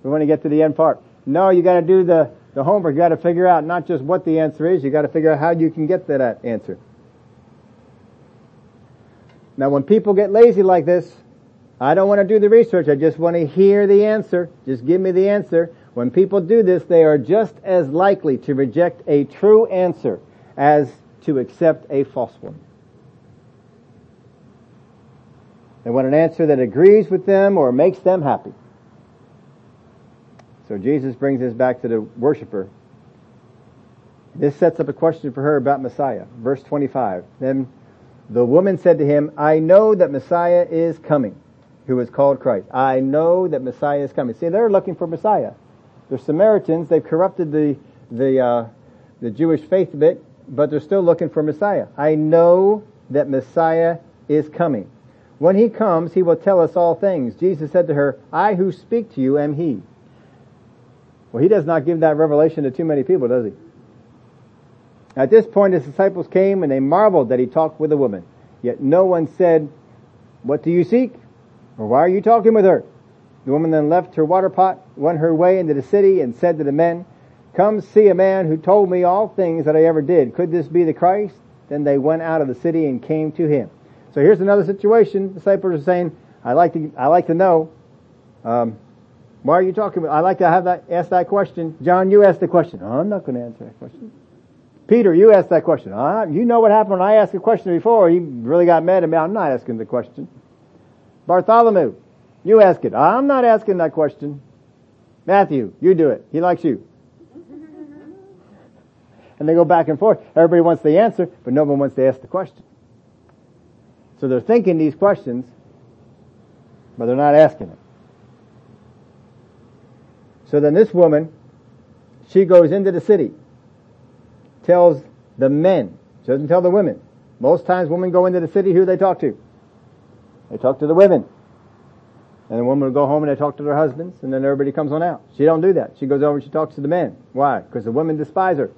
We want to get to the end part. No, you gotta do the, the homework. You gotta figure out not just what the answer is, you gotta figure out how you can get to that answer. Now when people get lazy like this, I don't want to do the research. I just want to hear the answer. Just give me the answer. When people do this, they are just as likely to reject a true answer as to accept a false one. They want an answer that agrees with them or makes them happy. So Jesus brings this back to the worshiper. This sets up a question for her about Messiah. Verse 25. Then the woman said to him, I know that Messiah is coming who is called Christ. I know that Messiah is coming. See, they're looking for Messiah. They're Samaritans. They've corrupted the the uh, the Jewish faith a bit, but they're still looking for Messiah. I know that Messiah is coming. When he comes, he will tell us all things. Jesus said to her, I who speak to you am he. Well, he does not give that revelation to too many people, does he? At this point, his disciples came and they marveled that he talked with a woman. Yet no one said, What do you seek? Or why are you talking with her? The woman then left her water pot, went her way into the city, and said to the men, Come see a man who told me all things that I ever did. Could this be the Christ? Then they went out of the city and came to him. So here's another situation. Disciples are saying, I like to, I like to know, um, why are you talking about, I like to have that, ask that question. John, you ask the question. Oh, I'm not going to answer that question. Peter, you asked that question. Uh, you know what happened when I asked a question before. He really got mad at me. I'm not asking the question. Bartholomew, you ask it. I'm not asking that question. Matthew, you do it. He likes you. <laughs> and they go back and forth. Everybody wants the answer, but no one wants to ask the question. So they're thinking these questions, but they're not asking it. So then this woman, she goes into the city tells the men. She doesn't tell the women. Most times women go into the city, who they talk to? They talk to the women. And the woman will go home and they talk to their husbands, and then everybody comes on out. She don't do that. She goes over and she talks to the men. Why? Because the women despise her.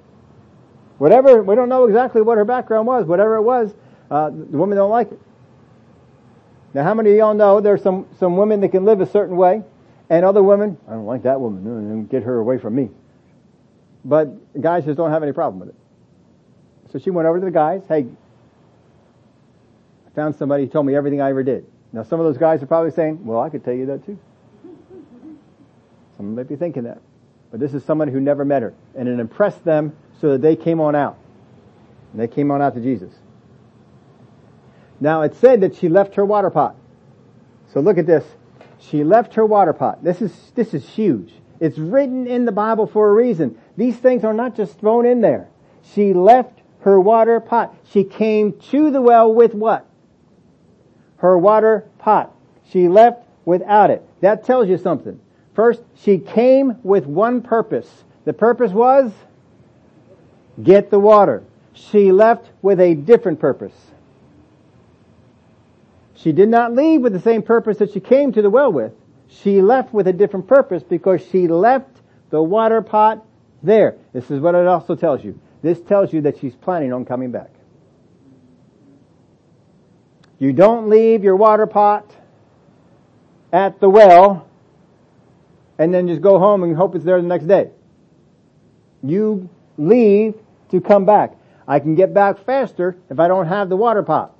Whatever, we don't know exactly what her background was. Whatever it was, uh, the women don't like it. Now, how many of y'all know there's some, some women that can live a certain way, and other women, I don't like that woman, get her away from me. But the guys just don't have any problem with it. So she went over to the guys. Hey, I found somebody who told me everything I ever did. Now some of those guys are probably saying, well, I could tell you that too. Some might be thinking that. But this is someone who never met her. And it impressed them so that they came on out. And they came on out to Jesus. Now it said that she left her water pot. So look at this. She left her water pot. This is, this is huge. It's written in the Bible for a reason. These things are not just thrown in there. She left her water pot. She came to the well with what? Her water pot. She left without it. That tells you something. First, she came with one purpose. The purpose was get the water. She left with a different purpose. She did not leave with the same purpose that she came to the well with. She left with a different purpose because she left the water pot there. This is what it also tells you. This tells you that she's planning on coming back. You don't leave your water pot at the well and then just go home and hope it's there the next day. You leave to come back. I can get back faster if I don't have the water pot.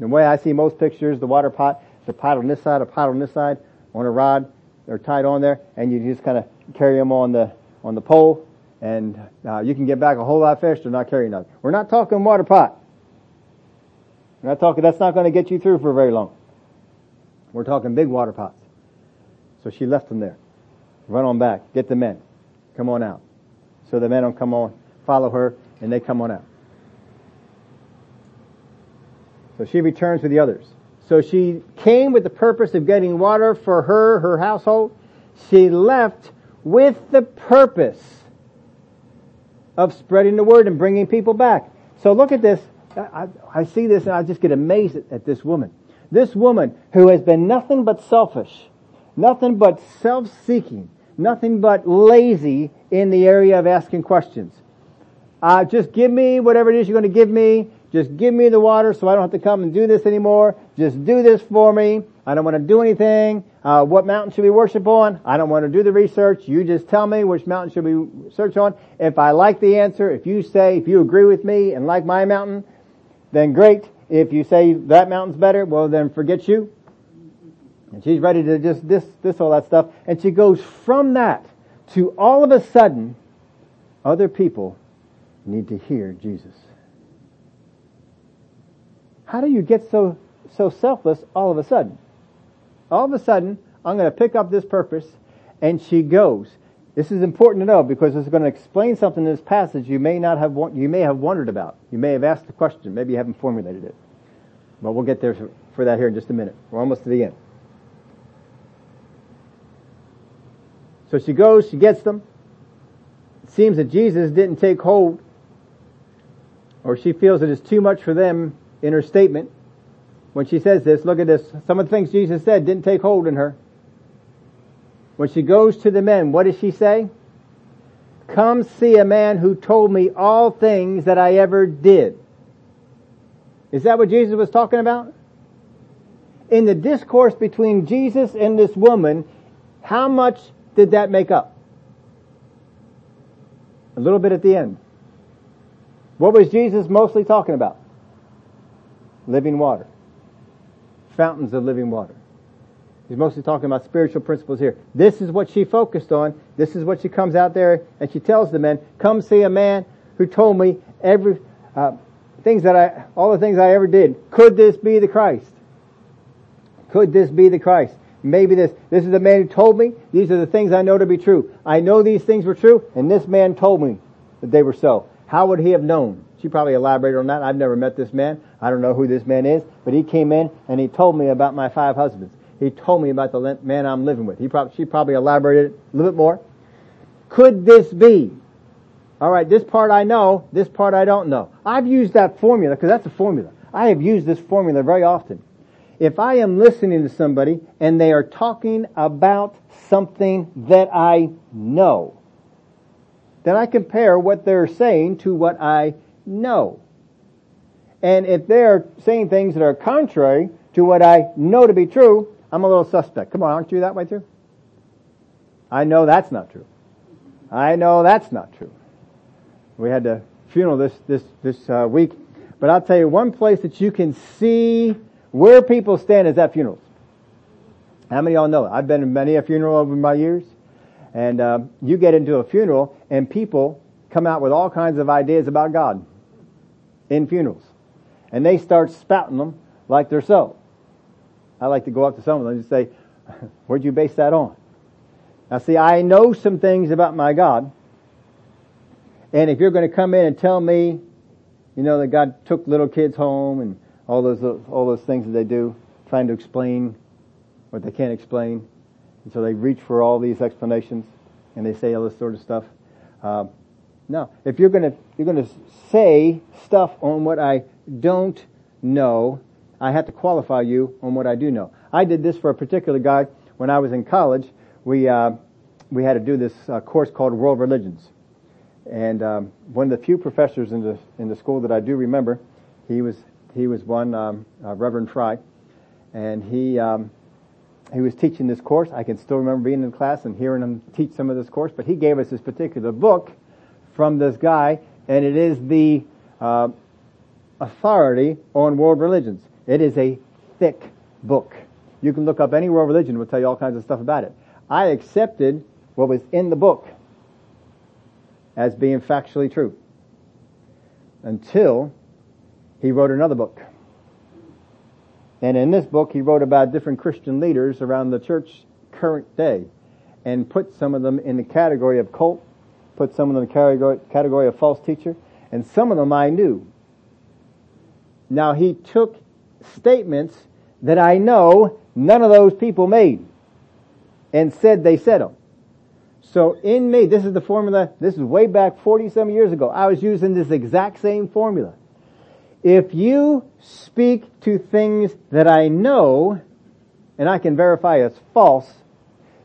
The way I see most pictures, the water pot, the pot on this side, a pot on this side on a rod. They're tied on there, and you just kind of carry them on the on the pole, and uh, you can get back a whole lot faster not carrying nothing. We're not talking water pot. We're not talking. That's not going to get you through for very long. We're talking big water pots. So she left them there. Run on back. Get the men. Come on out. So the men will come on, follow her, and they come on out. So she returns with the others. So she came with the purpose of getting water for her, her household. She left with the purpose of spreading the word and bringing people back. So look at this. I, I see this and I just get amazed at, at this woman. This woman who has been nothing but selfish, nothing but self-seeking, nothing but lazy in the area of asking questions. Uh, just give me whatever it is you're going to give me. Just give me the water so I don't have to come and do this anymore. Just do this for me. I don't want to do anything. Uh, what mountain should we worship on? I don't want to do the research. You just tell me which mountain should we search on. If I like the answer, if you say, if you agree with me and like my mountain, then great. If you say that mountain's better, well then forget you. And she's ready to just this, this, all that stuff. And she goes from that to all of a sudden, other people need to hear Jesus. How do you get so, so selfless all of a sudden? All of a sudden, I'm going to pick up this purpose, and she goes. This is important to know because it's going to explain something in this passage you may not have you may have wondered about. You may have asked the question, maybe you haven't formulated it. But we'll get there for that here in just a minute. We're almost to the end. So she goes, she gets them. It seems that Jesus didn't take hold, or she feels it is too much for them in her statement when she says this. Look at this. Some of the things Jesus said didn't take hold in her. When she goes to the men, what does she say? Come see a man who told me all things that I ever did. Is that what Jesus was talking about? in the discourse between Jesus and this woman, how much did that make up? A little bit at the end. What was Jesus mostly talking about? Living water. Fountains of living water. He's mostly talking about spiritual principles here. This is what she focused on. This is what she comes out there and she tells the men, come see a man who told me every, uh, things that I, all the things I ever did. Could this be the Christ? Could this be the Christ? Maybe this, this is the man who told me, these are the things I know to be true. I know these things were true, and this man told me that they were so. How would he have known? She probably elaborated on that. I've never met this man. I don't know who this man is, but he came in and he told me about my five husbands. He told me about the man I'm living with. He probably, she probably elaborated a little bit more. Could this be? Alright, this part I know, this part I don't know. I've used that formula, because that's a formula. I have used this formula very often. If I am listening to somebody and they are talking about something that I know, then I compare what they're saying to what I know. And if they're saying things that are contrary to what I know to be true, I'm a little suspect. Come on, aren't you that way too? I know that's not true. I know that's not true. We had a funeral this this this uh, week, but I'll tell you one place that you can see where people stand is at funerals. How many of y'all know? I've been to many a funeral over my years, and uh, you get into a funeral and people come out with all kinds of ideas about God in funerals, and they start spouting them like they're so. I like to go up to some of them and say, <laughs> "Where'd you base that on?" Now, see, I know some things about my God, and if you're going to come in and tell me, you know, that God took little kids home and all those all those things that they do, trying to explain what they can't explain, and so they reach for all these explanations and they say all this sort of stuff. Uh, no, if you're gonna you're gonna say stuff on what I don't know, I have to qualify you on what I do know. I did this for a particular guy when I was in college. We uh, we had to do this uh, course called World Religions, and um, one of the few professors in the in the school that I do remember, he was he was one, um, uh, Reverend Fry, and he um, he was teaching this course. I can still remember being in class and hearing him teach some of this course. But he gave us this particular book from this guy, and it is the uh, authority on world religions. It is a thick book. You can look up any world religion; it will tell you all kinds of stuff about it. I accepted what was in the book as being factually true until he wrote another book. And in this book, he wrote about different Christian leaders around the church current day and put some of them in the category of cult, put some of them in the category, category of false teacher, and some of them I knew. Now he took statements that I know none of those people made and said they said them. So in me, this is the formula, this is way back 40 some years ago. I was using this exact same formula. If you speak to things that I know, and I can verify as false,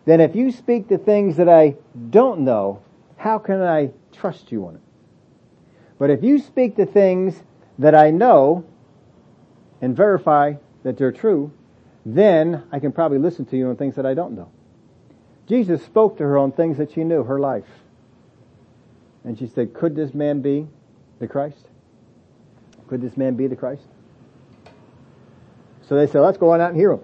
then if you speak to things that I don't know, how can I trust you on it? But if you speak to things that I know and verify that they're true, then I can probably listen to you on things that I don't know. Jesus spoke to her on things that she knew, her life. And she said, could this man be the Christ? Could this man be the Christ? So they said, let's go on out and hear him.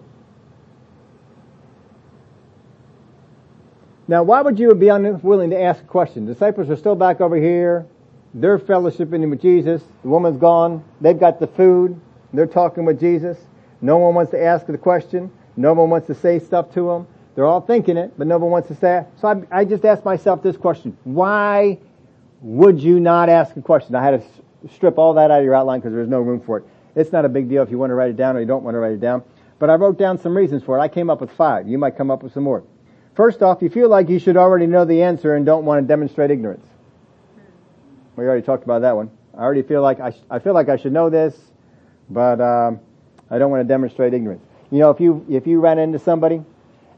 Now, why would you be unwilling to ask a question? Disciples are still back over here. They're fellowshipping with Jesus. The woman's gone. They've got the food. They're talking with Jesus. No one wants to ask the question. No one wants to say stuff to him. They're all thinking it, but no one wants to say it. So I, I just asked myself this question. Why would you not ask a question? I had to strip all that out of your outline because there's no room for it. It's not a big deal if you want to write it down or you don't want to write it down. But I wrote down some reasons for it. I came up with five. You might come up with some more. First off, you feel like you should already know the answer and don't want to demonstrate ignorance. We already talked about that one. I already feel like I, sh- I feel like I should know this, but um, I don't want to demonstrate ignorance. You know, if you if you ran into somebody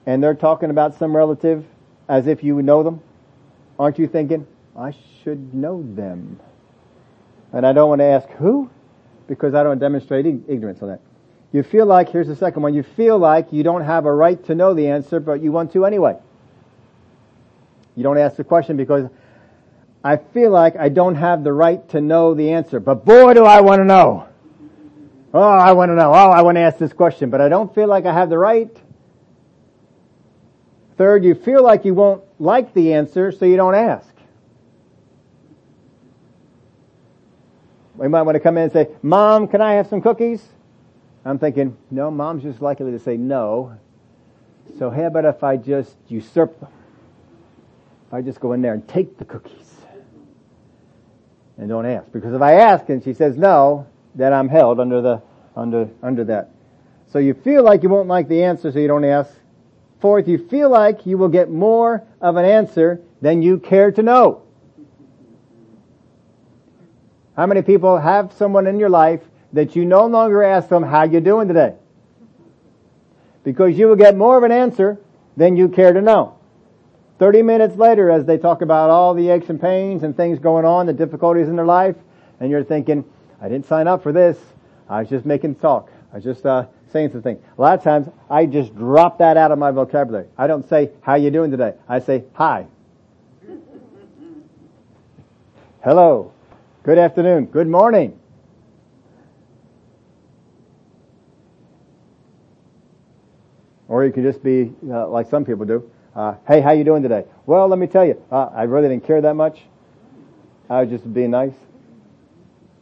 and they're talking about some relative as if you know them, aren't you thinking, I should know them? And I don't want to ask who, because I don't demonstrate ignorance on that. You feel like, here's the second one, you feel like you don't have a right to know the answer, but you want to anyway. You don't ask the question because I feel like I don't have the right to know the answer, but boy do I want to know. Oh, I want to know. Oh, I want to ask this question, but I don't feel like I have the right. Third, you feel like you won't like the answer, so you don't ask. We might want to come in and say, Mom, can I have some cookies? I'm thinking, no, mom's just likely to say no. So how about if I just usurp them? If I just go in there and take the cookies and don't ask. Because if I ask and she says no, then I'm held under the, under, under that. So you feel like you won't like the answer so you don't ask. Fourth, you feel like you will get more of an answer than you care to know. How many people have someone in your life that you no longer ask them, how you doing today? Because you will get more of an answer than you care to know. 30 minutes later, as they talk about all the aches and pains and things going on, the difficulties in their life, and you're thinking, I didn't sign up for this. I was just making talk. I was just uh, saying something. A lot of times, I just drop that out of my vocabulary. I don't say, how you doing today? I say, hi. <laughs> Hello. Good afternoon. Good morning. Or you can just be uh, like some people do. Uh, hey, how you doing today? Well, let me tell you, uh, I really didn't care that much. I was just being nice.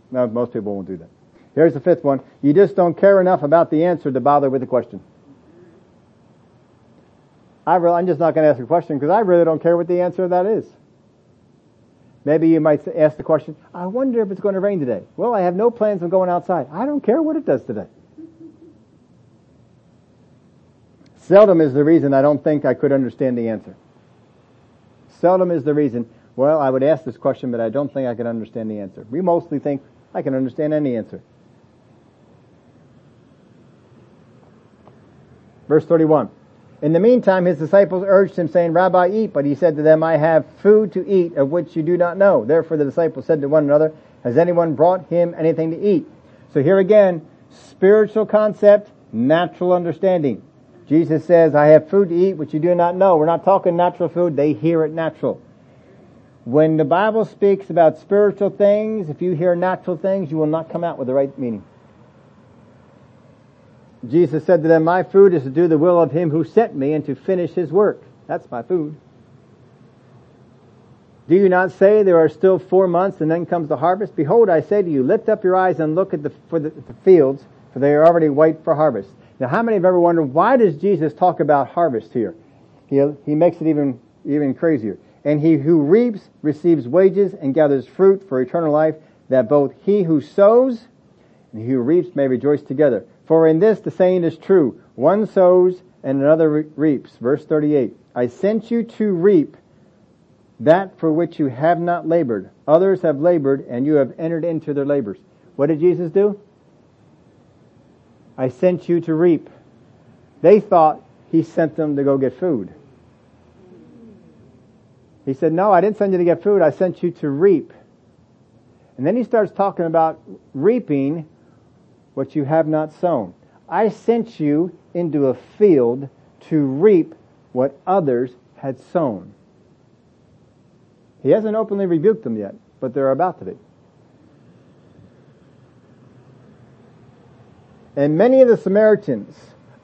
No, most people won't do that. Here's the fifth one. You just don't care enough about the answer to bother with the question. I I'm just not going to ask a question because I really don't care what the answer to that is. Maybe you might ask the question, I wonder if it's going to rain today. Well, I have no plans of going outside. I don't care what it does today. Seldom is the reason I don't think I could understand the answer. Seldom is the reason, well, I would ask this question, but I don't think I can understand the answer. We mostly think I can understand any answer. Verse 31. In the meantime, his disciples urged him, saying, Rabbi, eat. But he said to them, I have food to eat of which you do not know. Therefore the disciples said to one another, Has anyone brought him anything to eat? So here again, spiritual concept, natural understanding. Jesus says, I have food to eat which you do not know. We're not talking natural food. They hear it natural. When the Bible speaks about spiritual things, if you hear natural things, you will not come out with the right meaning. Jesus said to them, my food is to do the will of him who sent me and to finish his work. That's my food. Do you not say there are still four months and then comes the harvest? Behold, I say to you, lift up your eyes and look at the, for the, the fields, for they are already white for harvest. Now, how many have ever wondered why does Jesus talk about harvest here? He, he makes it even, even crazier. And he who reaps receives wages and gathers fruit for eternal life, that both he who sows and he who reaps may rejoice together. For in this the saying is true, one sows and another reaps. Verse 38, I sent you to reap that for which you have not labored. Others have labored and you have entered into their labors. What did Jesus do? I sent you to reap. They thought he sent them to go get food. He said, no, I didn't send you to get food. I sent you to reap. And then he starts talking about reaping what you have not sown. I sent you into a field to reap what others had sown. He hasn't openly rebuked them yet, but they're about to be. And many of the Samaritans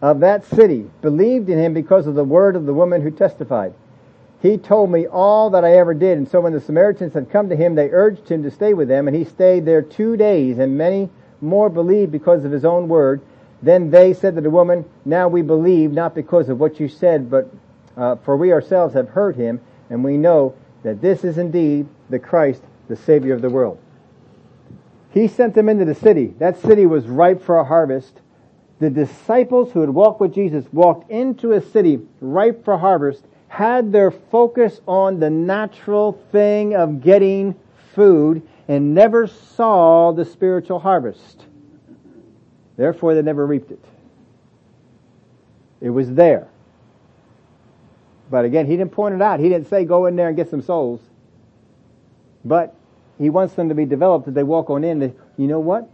of that city believed in him because of the word of the woman who testified. He told me all that I ever did. And so when the Samaritans had come to him, they urged him to stay with them, and he stayed there two days, and many more believed because of his own word. Then they said to the woman, Now we believe, not because of what you said, but uh, for we ourselves have heard him, and we know that this is indeed the Christ, the Savior of the world. He sent them into the city. That city was ripe for a harvest. The disciples who had walked with Jesus walked into a city ripe for harvest, had their focus on the natural thing of getting food, and never saw the spiritual harvest. Therefore, they never reaped it. It was there. But again, he didn't point it out. He didn't say go in there and get some souls. But he wants them to be developed that they walk on in. You know what?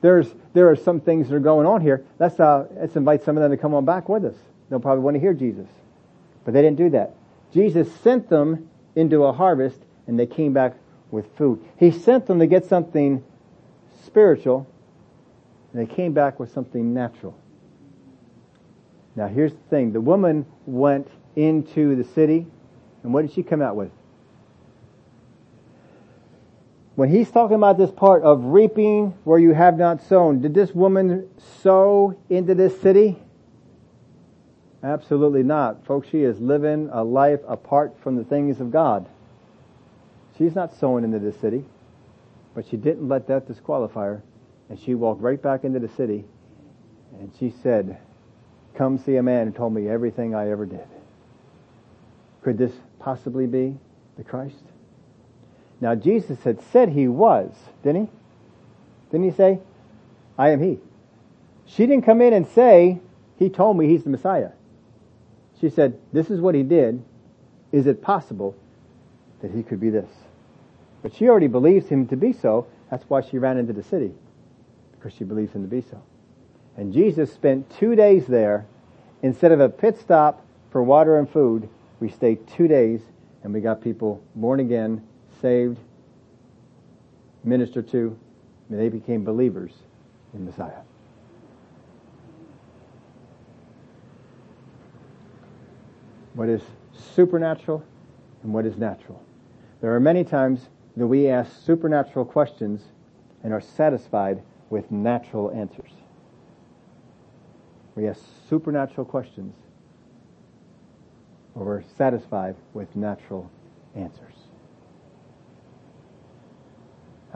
there's, there are some things that are going on here. Let's, uh, let's invite some of them to come on back with us. They'll probably want to hear Jesus. But they didn't do that. Jesus sent them into a harvest and they came back with food. He sent them to get something spiritual and they came back with something natural. Now here's the thing. The woman went into the city and what did she come out with? When he's talking about this part of reaping where you have not sown, did this woman sow into this city? Absolutely not. Folks, she is living a life apart from the things of God. She's not sowing into this city, but she didn't let that disqualify her. And she walked right back into the city and she said, come see a man who told me everything I ever did. Could this possibly be the Christ? Now Jesus had said he was, didn't he? Didn't he say, I am he? She didn't come in and say, he told me he's the Messiah. She said, this is what he did. Is it possible that he could be this? But she already believes him to be so. That's why she ran into the city. Because she believes him to be so. And Jesus spent two days there. Instead of a pit stop for water and food, we stayed two days and we got people born again, saved, ministered to, and they became believers in Messiah. What is supernatural and what is natural? There are many times that we ask supernatural questions and are satisfied with natural answers. We ask supernatural questions or we're satisfied with natural answers.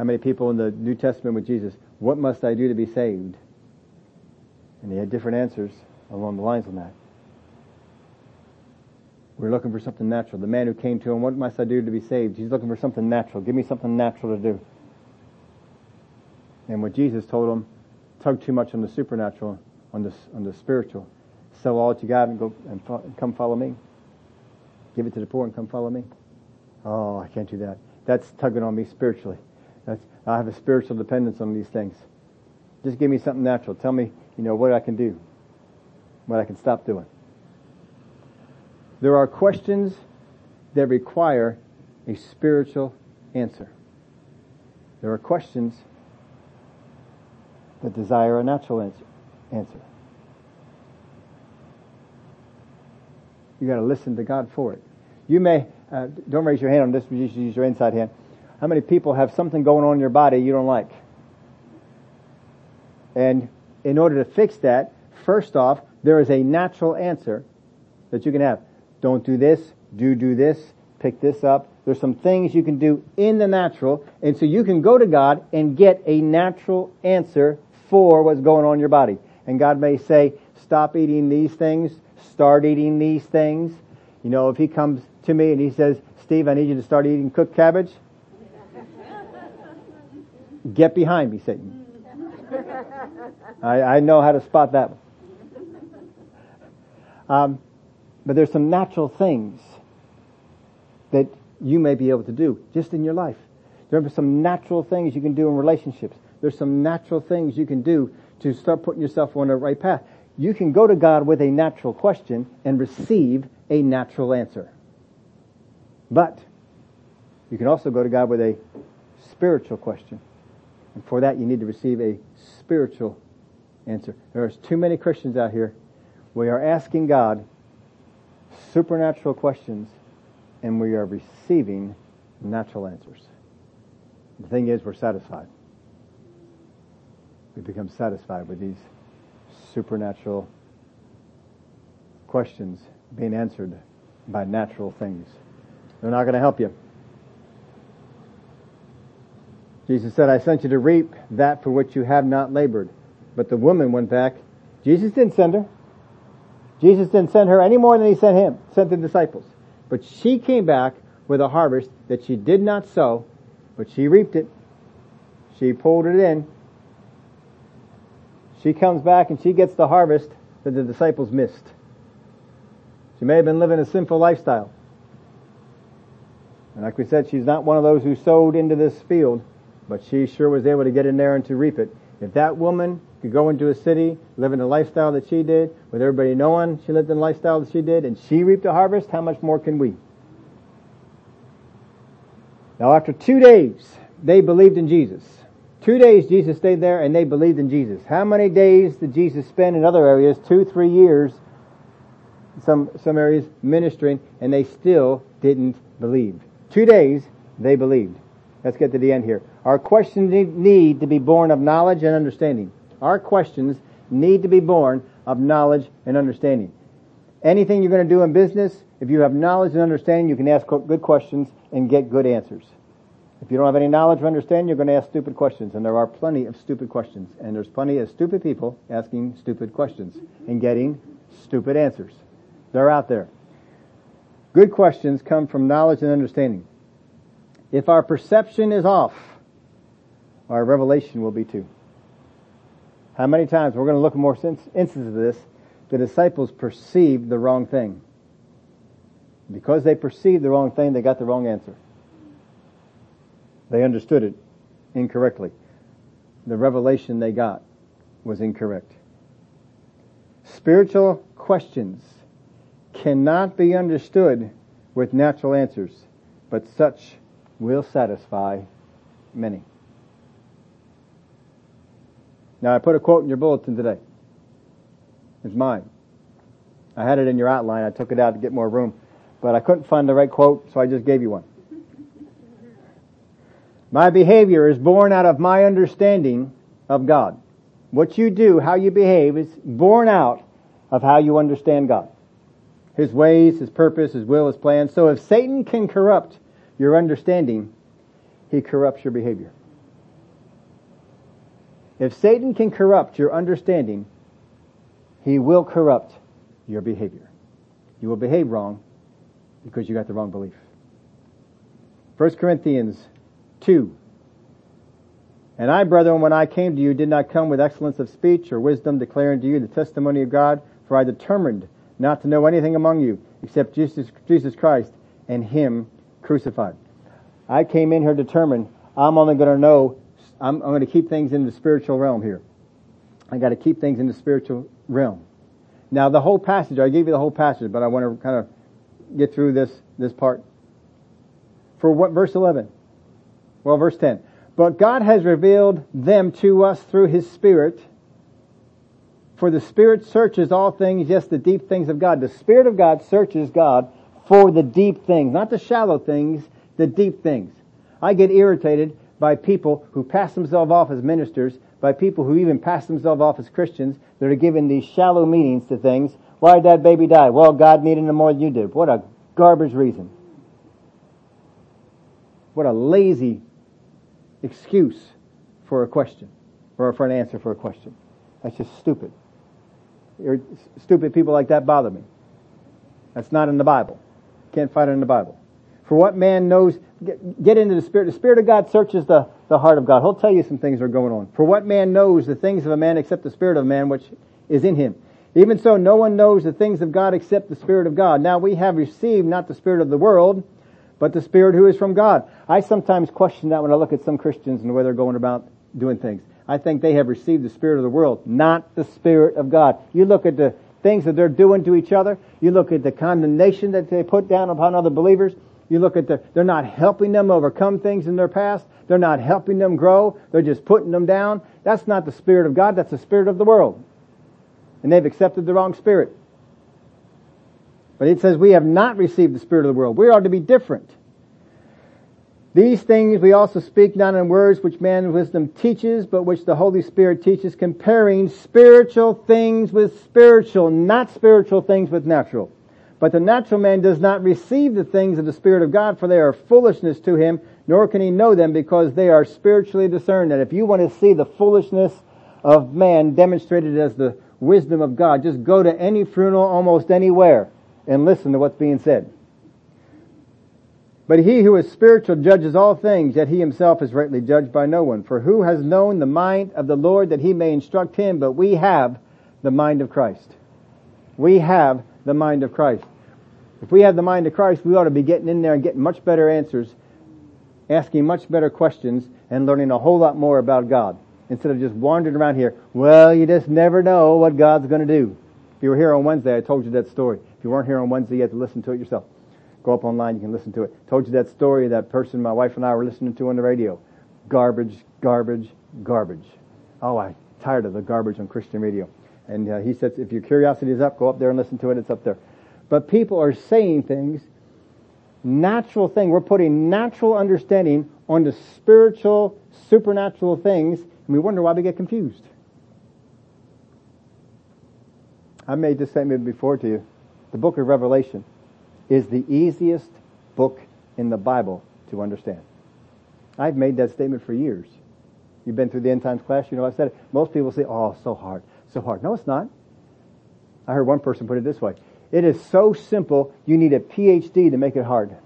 How many people in the New Testament with Jesus, what must I do to be saved? And they had different answers along the lines of that. We're looking for something natural. The man who came to him, what must I do to be saved? He's looking for something natural. Give me something natural to do. And what Jesus told him, tug too much on the supernatural, on the, on the spiritual. Sell all that you got and go and, fo- and come follow me. Give it to the poor and come follow me. Oh, I can't do that. That's tugging on me spiritually. I have a spiritual dependence on these things. Just give me something natural. Tell me, you know, what I can do. What I can stop doing. There are questions that require a spiritual answer. There are questions that desire a natural answer. answer. You got to listen to God for it. You may uh, don't raise your hand on this, but you should use your inside hand. How many people have something going on in your body you don't like? And in order to fix that, first off, there is a natural answer that you can have. Don't do this, do do this, pick this up. There's some things you can do in the natural, and so you can go to God and get a natural answer for what's going on in your body. And God may say, stop eating these things, start eating these things. You know, if He comes to me and He says, Steve, I need you to start eating cooked cabbage, get behind me, Satan. I, I know how to spot that one. Um, but there's some natural things that you may be able to do just in your life. There are some natural things you can do in relationships. There's some natural things you can do to start putting yourself on the right path. You can go to God with a natural question and receive a natural answer. But you can also go to God with a spiritual question. And for that you need to receive a spiritual answer. There's too many Christians out here. We are asking God supernatural questions and we are receiving natural answers. The thing is, we're satisfied. We become satisfied with these supernatural questions being answered by natural things. They're not going to help you. Jesus said, I sent you to reap that for which you have not labored. But the woman went back. Jesus didn't send her. Jesus didn't send her any more than he sent him, sent the disciples. But she came back with a harvest that she did not sow, but she reaped it. She pulled it in. She comes back and she gets the harvest that the disciples missed. She may have been living a sinful lifestyle. And like we said, she's not one of those who sowed into this field, but she sure was able to get in there and to reap it. If that woman could go into a city, live in the lifestyle that she did, with everybody knowing she lived in the lifestyle that she did, and she reaped a harvest, how much more can we? Now after two days, they believed in Jesus. Two days Jesus stayed there and they believed in Jesus. How many days did Jesus spend in other areas? Two, three years, some, some areas ministering, and they still didn't believe. Two days, they believed. Let's get to the end here. Our questions need to be born of knowledge and understanding. Our questions need to be born of knowledge and understanding. Anything you're going to do in business, if you have knowledge and understanding, you can ask good questions and get good answers. If you don't have any knowledge or understanding, you're going to ask stupid questions. And there are plenty of stupid questions. And there's plenty of stupid people asking stupid questions and getting stupid answers. They're out there. Good questions come from knowledge and understanding. If our perception is off, our revelation will be too. How many times, we're going to look at more instances of this, the disciples perceived the wrong thing. Because they perceived the wrong thing, they got the wrong answer. They understood it incorrectly. The revelation they got was incorrect. Spiritual questions cannot be understood with natural answers, but such will satisfy many. Now I put a quote in your bulletin today. It's mine. I had it in your outline. I took it out to get more room, but I couldn't find the right quote, so I just gave you one. My behavior is born out of my understanding of God. What you do, how you behave is born out of how you understand God. His ways, His purpose, His will, His plan. So if Satan can corrupt your understanding, he corrupts your behavior. If Satan can corrupt your understanding, he will corrupt your behavior. You will behave wrong because you got the wrong belief. 1 Corinthians 2. And I, brethren, when I came to you, did not come with excellence of speech or wisdom, declaring to you the testimony of God, for I determined not to know anything among you except Jesus, Jesus Christ and Him crucified. I came in here determined I'm only going to know, I'm, I'm going to keep things in the spiritual realm here. I got to keep things in the spiritual realm. Now the whole passage, I gave you the whole passage, but I want to kind of get through this, this part. For what, verse 11? Well, verse 10. But God has revealed them to us through His Spirit. For the Spirit searches all things, yes, the deep things of God. The Spirit of God searches God for the deep things, not the shallow things, the deep things. I get irritated by people who pass themselves off as ministers, by people who even pass themselves off as Christians that are giving these shallow meanings to things. Why did that baby die? Well, God needed him more than you did. What a garbage reason. What a lazy excuse for a question, or for an answer for a question. That's just stupid. Stupid people like that bother me. That's not in the Bible. Can't find it in the Bible. For what man knows, get, get, into the Spirit. The Spirit of God searches the, the heart of God. He'll tell you some things that are going on. For what man knows the things of a man except the Spirit of a man which is in him. Even so, no one knows the things of God except the Spirit of God. Now we have received not the Spirit of the world, but the Spirit who is from God. I sometimes question that when I look at some Christians and the way they're going about doing things. I think they have received the Spirit of the world, not the Spirit of God. You look at the things that they're doing to each other. You look at the condemnation that they put down upon other believers. You look at the, they're not helping them overcome things in their past. They're not helping them grow. They're just putting them down. That's not the Spirit of God. That's the Spirit of the world. And they've accepted the wrong Spirit. But it says we have not received the Spirit of the world. We are to be different. These things we also speak not in words which man's wisdom teaches, but which the Holy Spirit teaches, comparing spiritual things with spiritual, not spiritual things with natural. But the natural man does not receive the things of the Spirit of God, for they are foolishness to him, nor can he know them because they are spiritually discerned. And if you want to see the foolishness of man demonstrated as the wisdom of God, just go to any funeral almost anywhere and listen to what's being said. But he who is spiritual judges all things, yet he himself is rightly judged by no one. For who has known the mind of the Lord that he may instruct him? But we have the mind of Christ. We have the mind of Christ. If we have the mind of Christ, we ought to be getting in there and getting much better answers, asking much better questions, and learning a whole lot more about God. instead of just wandering around here. Well, you just never know what God's to do. If you were here on Wednesday, I told you that story. If you weren't here on Wednesday, you have to listen to it yourself. Go up online, you can listen to it. Told you that story, that person my wife and I were listening to on the radio. Garbage, garbage, garbage. Oh, I'm tired of the garbage on Christian radio. And uh, he says, if your curiosity is up, go up there and listen to it. It's up there. But people are saying things, natural thing. We're putting natural understanding onto spiritual, supernatural things, and we wonder why we get confused. I made this statement before to you. The book of Revelation is the easiest book in the Bible to understand. I've made that statement for years. You've been through the end times class, you know I've said it. Most people say, oh, so hard, so hard. No, it's not. I heard one person put it this way. It is so simple, you need a PhD to make it hard.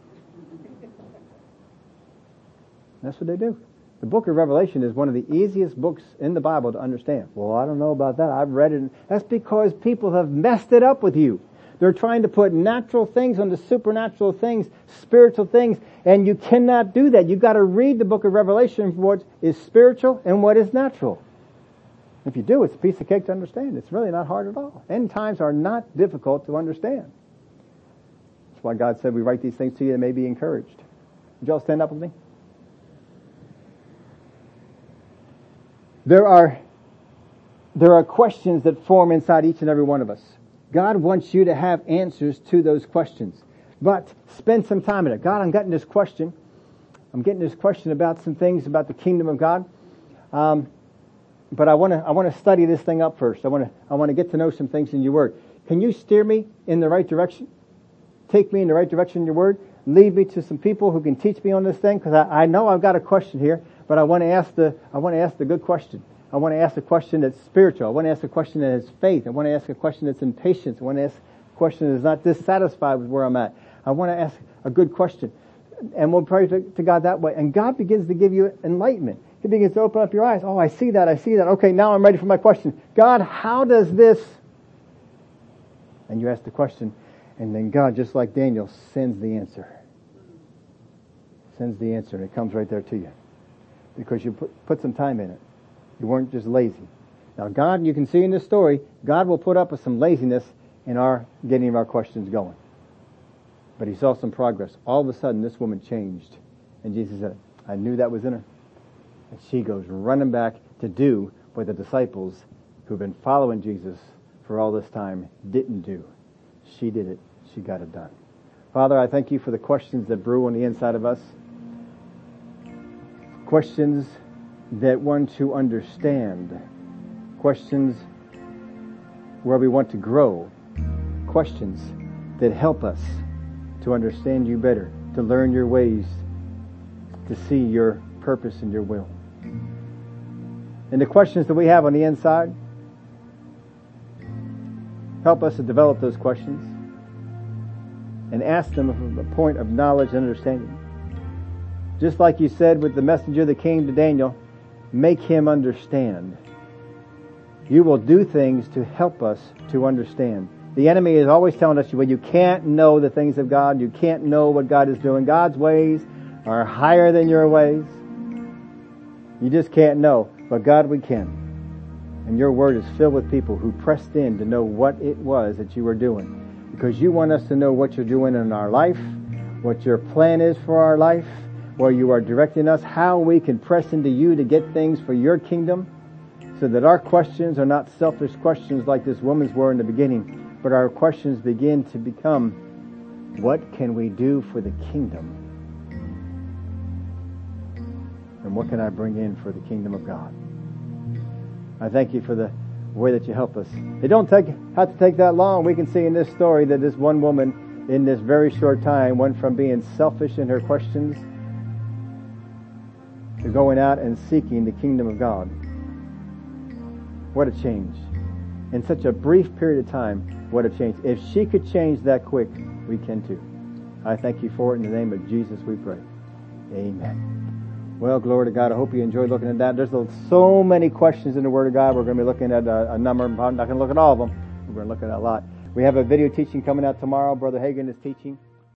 That's what they do. The book of Revelation is one of the easiest books in the Bible to understand. Well, I don't know about that. I've read it. That's because people have messed it up with you. They're trying to put natural things onto supernatural things, spiritual things, and you cannot do that. You've got to read the book of Revelation for what is spiritual and what is natural. If you do, it's a piece of cake to understand. It's really not hard at all. End times are not difficult to understand. That's why God said we write these things to you that may be encouraged. Would you all stand up with me? There are, there are questions that form inside each and every one of us. God wants you to have answers to those questions. But spend some time in it. God, I'm getting this question. I'm getting this question about some things about the kingdom of God. Um, but I want to I want to study this thing up first. I want to I want to get to know some things in your word. Can you steer me in the right direction? Take me in the right direction in your word. Lead me to some people who can teach me on this thing because I, I know I've got a question here, but I want to ask the I want to ask the good question. I want to ask a question that's spiritual. I want to ask a question that has faith. I want to ask a question that's in patience. I want to ask a question that's not dissatisfied with where I'm at. I want to ask a good question. And we'll pray to, to God that way. And God begins to give you enlightenment. He begins to open up your eyes. Oh, I see that. I see that. Okay, now I'm ready for my question. God, how does this? And you ask the question, and then God, just like Daniel, sends the answer. Sends the answer, and it comes right there to you. Because you put, put some time in it. You weren't just lazy. Now God, you can see in this story, God will put up with some laziness in our getting of our questions going. But he saw some progress. All of a sudden, this woman changed. And Jesus said, I knew that was in her. And she goes running back to do what the disciples who've been following Jesus for all this time didn't do. She did it. She got it done. Father, I thank you for the questions that brew on the inside of us. Questions that want to understand, questions where we want to grow, questions that help us to understand you better, to learn your ways, to see your purpose and your will. And the questions that we have on the inside, help us to develop those questions and ask them from a point of knowledge and understanding. Just like you said with the messenger that came to Daniel, make him understand. You will do things to help us to understand. The enemy is always telling us, well, you can't know the things of God. You can't know what God is doing. God's ways are higher than your ways. You just can't know. But God, we can. And your word is filled with people who pressed in to know what it was that you were doing. Because you want us to know what you're doing in our life, what your plan is for our life, where you are directing us, how we can press into you to get things for your kingdom, so that our questions are not selfish questions like this woman's were in the beginning, but our questions begin to become, what can we do for the kingdom? And what can I bring in for the kingdom of God? I thank you for the way that you help us. It don't take, have to take that long. We can see in this story that this one woman in this very short time went from being selfish in her questions to going out and seeking the kingdom of God. What a change. In such a brief period of time, what a change. If she could change that quick, we can too. I thank you for it. In the name of Jesus, we pray. Amen. Well, glory to God. I hope you enjoyed looking at that. There's so many questions in the Word of God. We're going to be looking at a, a number. I'm not going to look at all of them. We're going to look at a lot. We have a video teaching coming out tomorrow. Brother Hagan is teaching.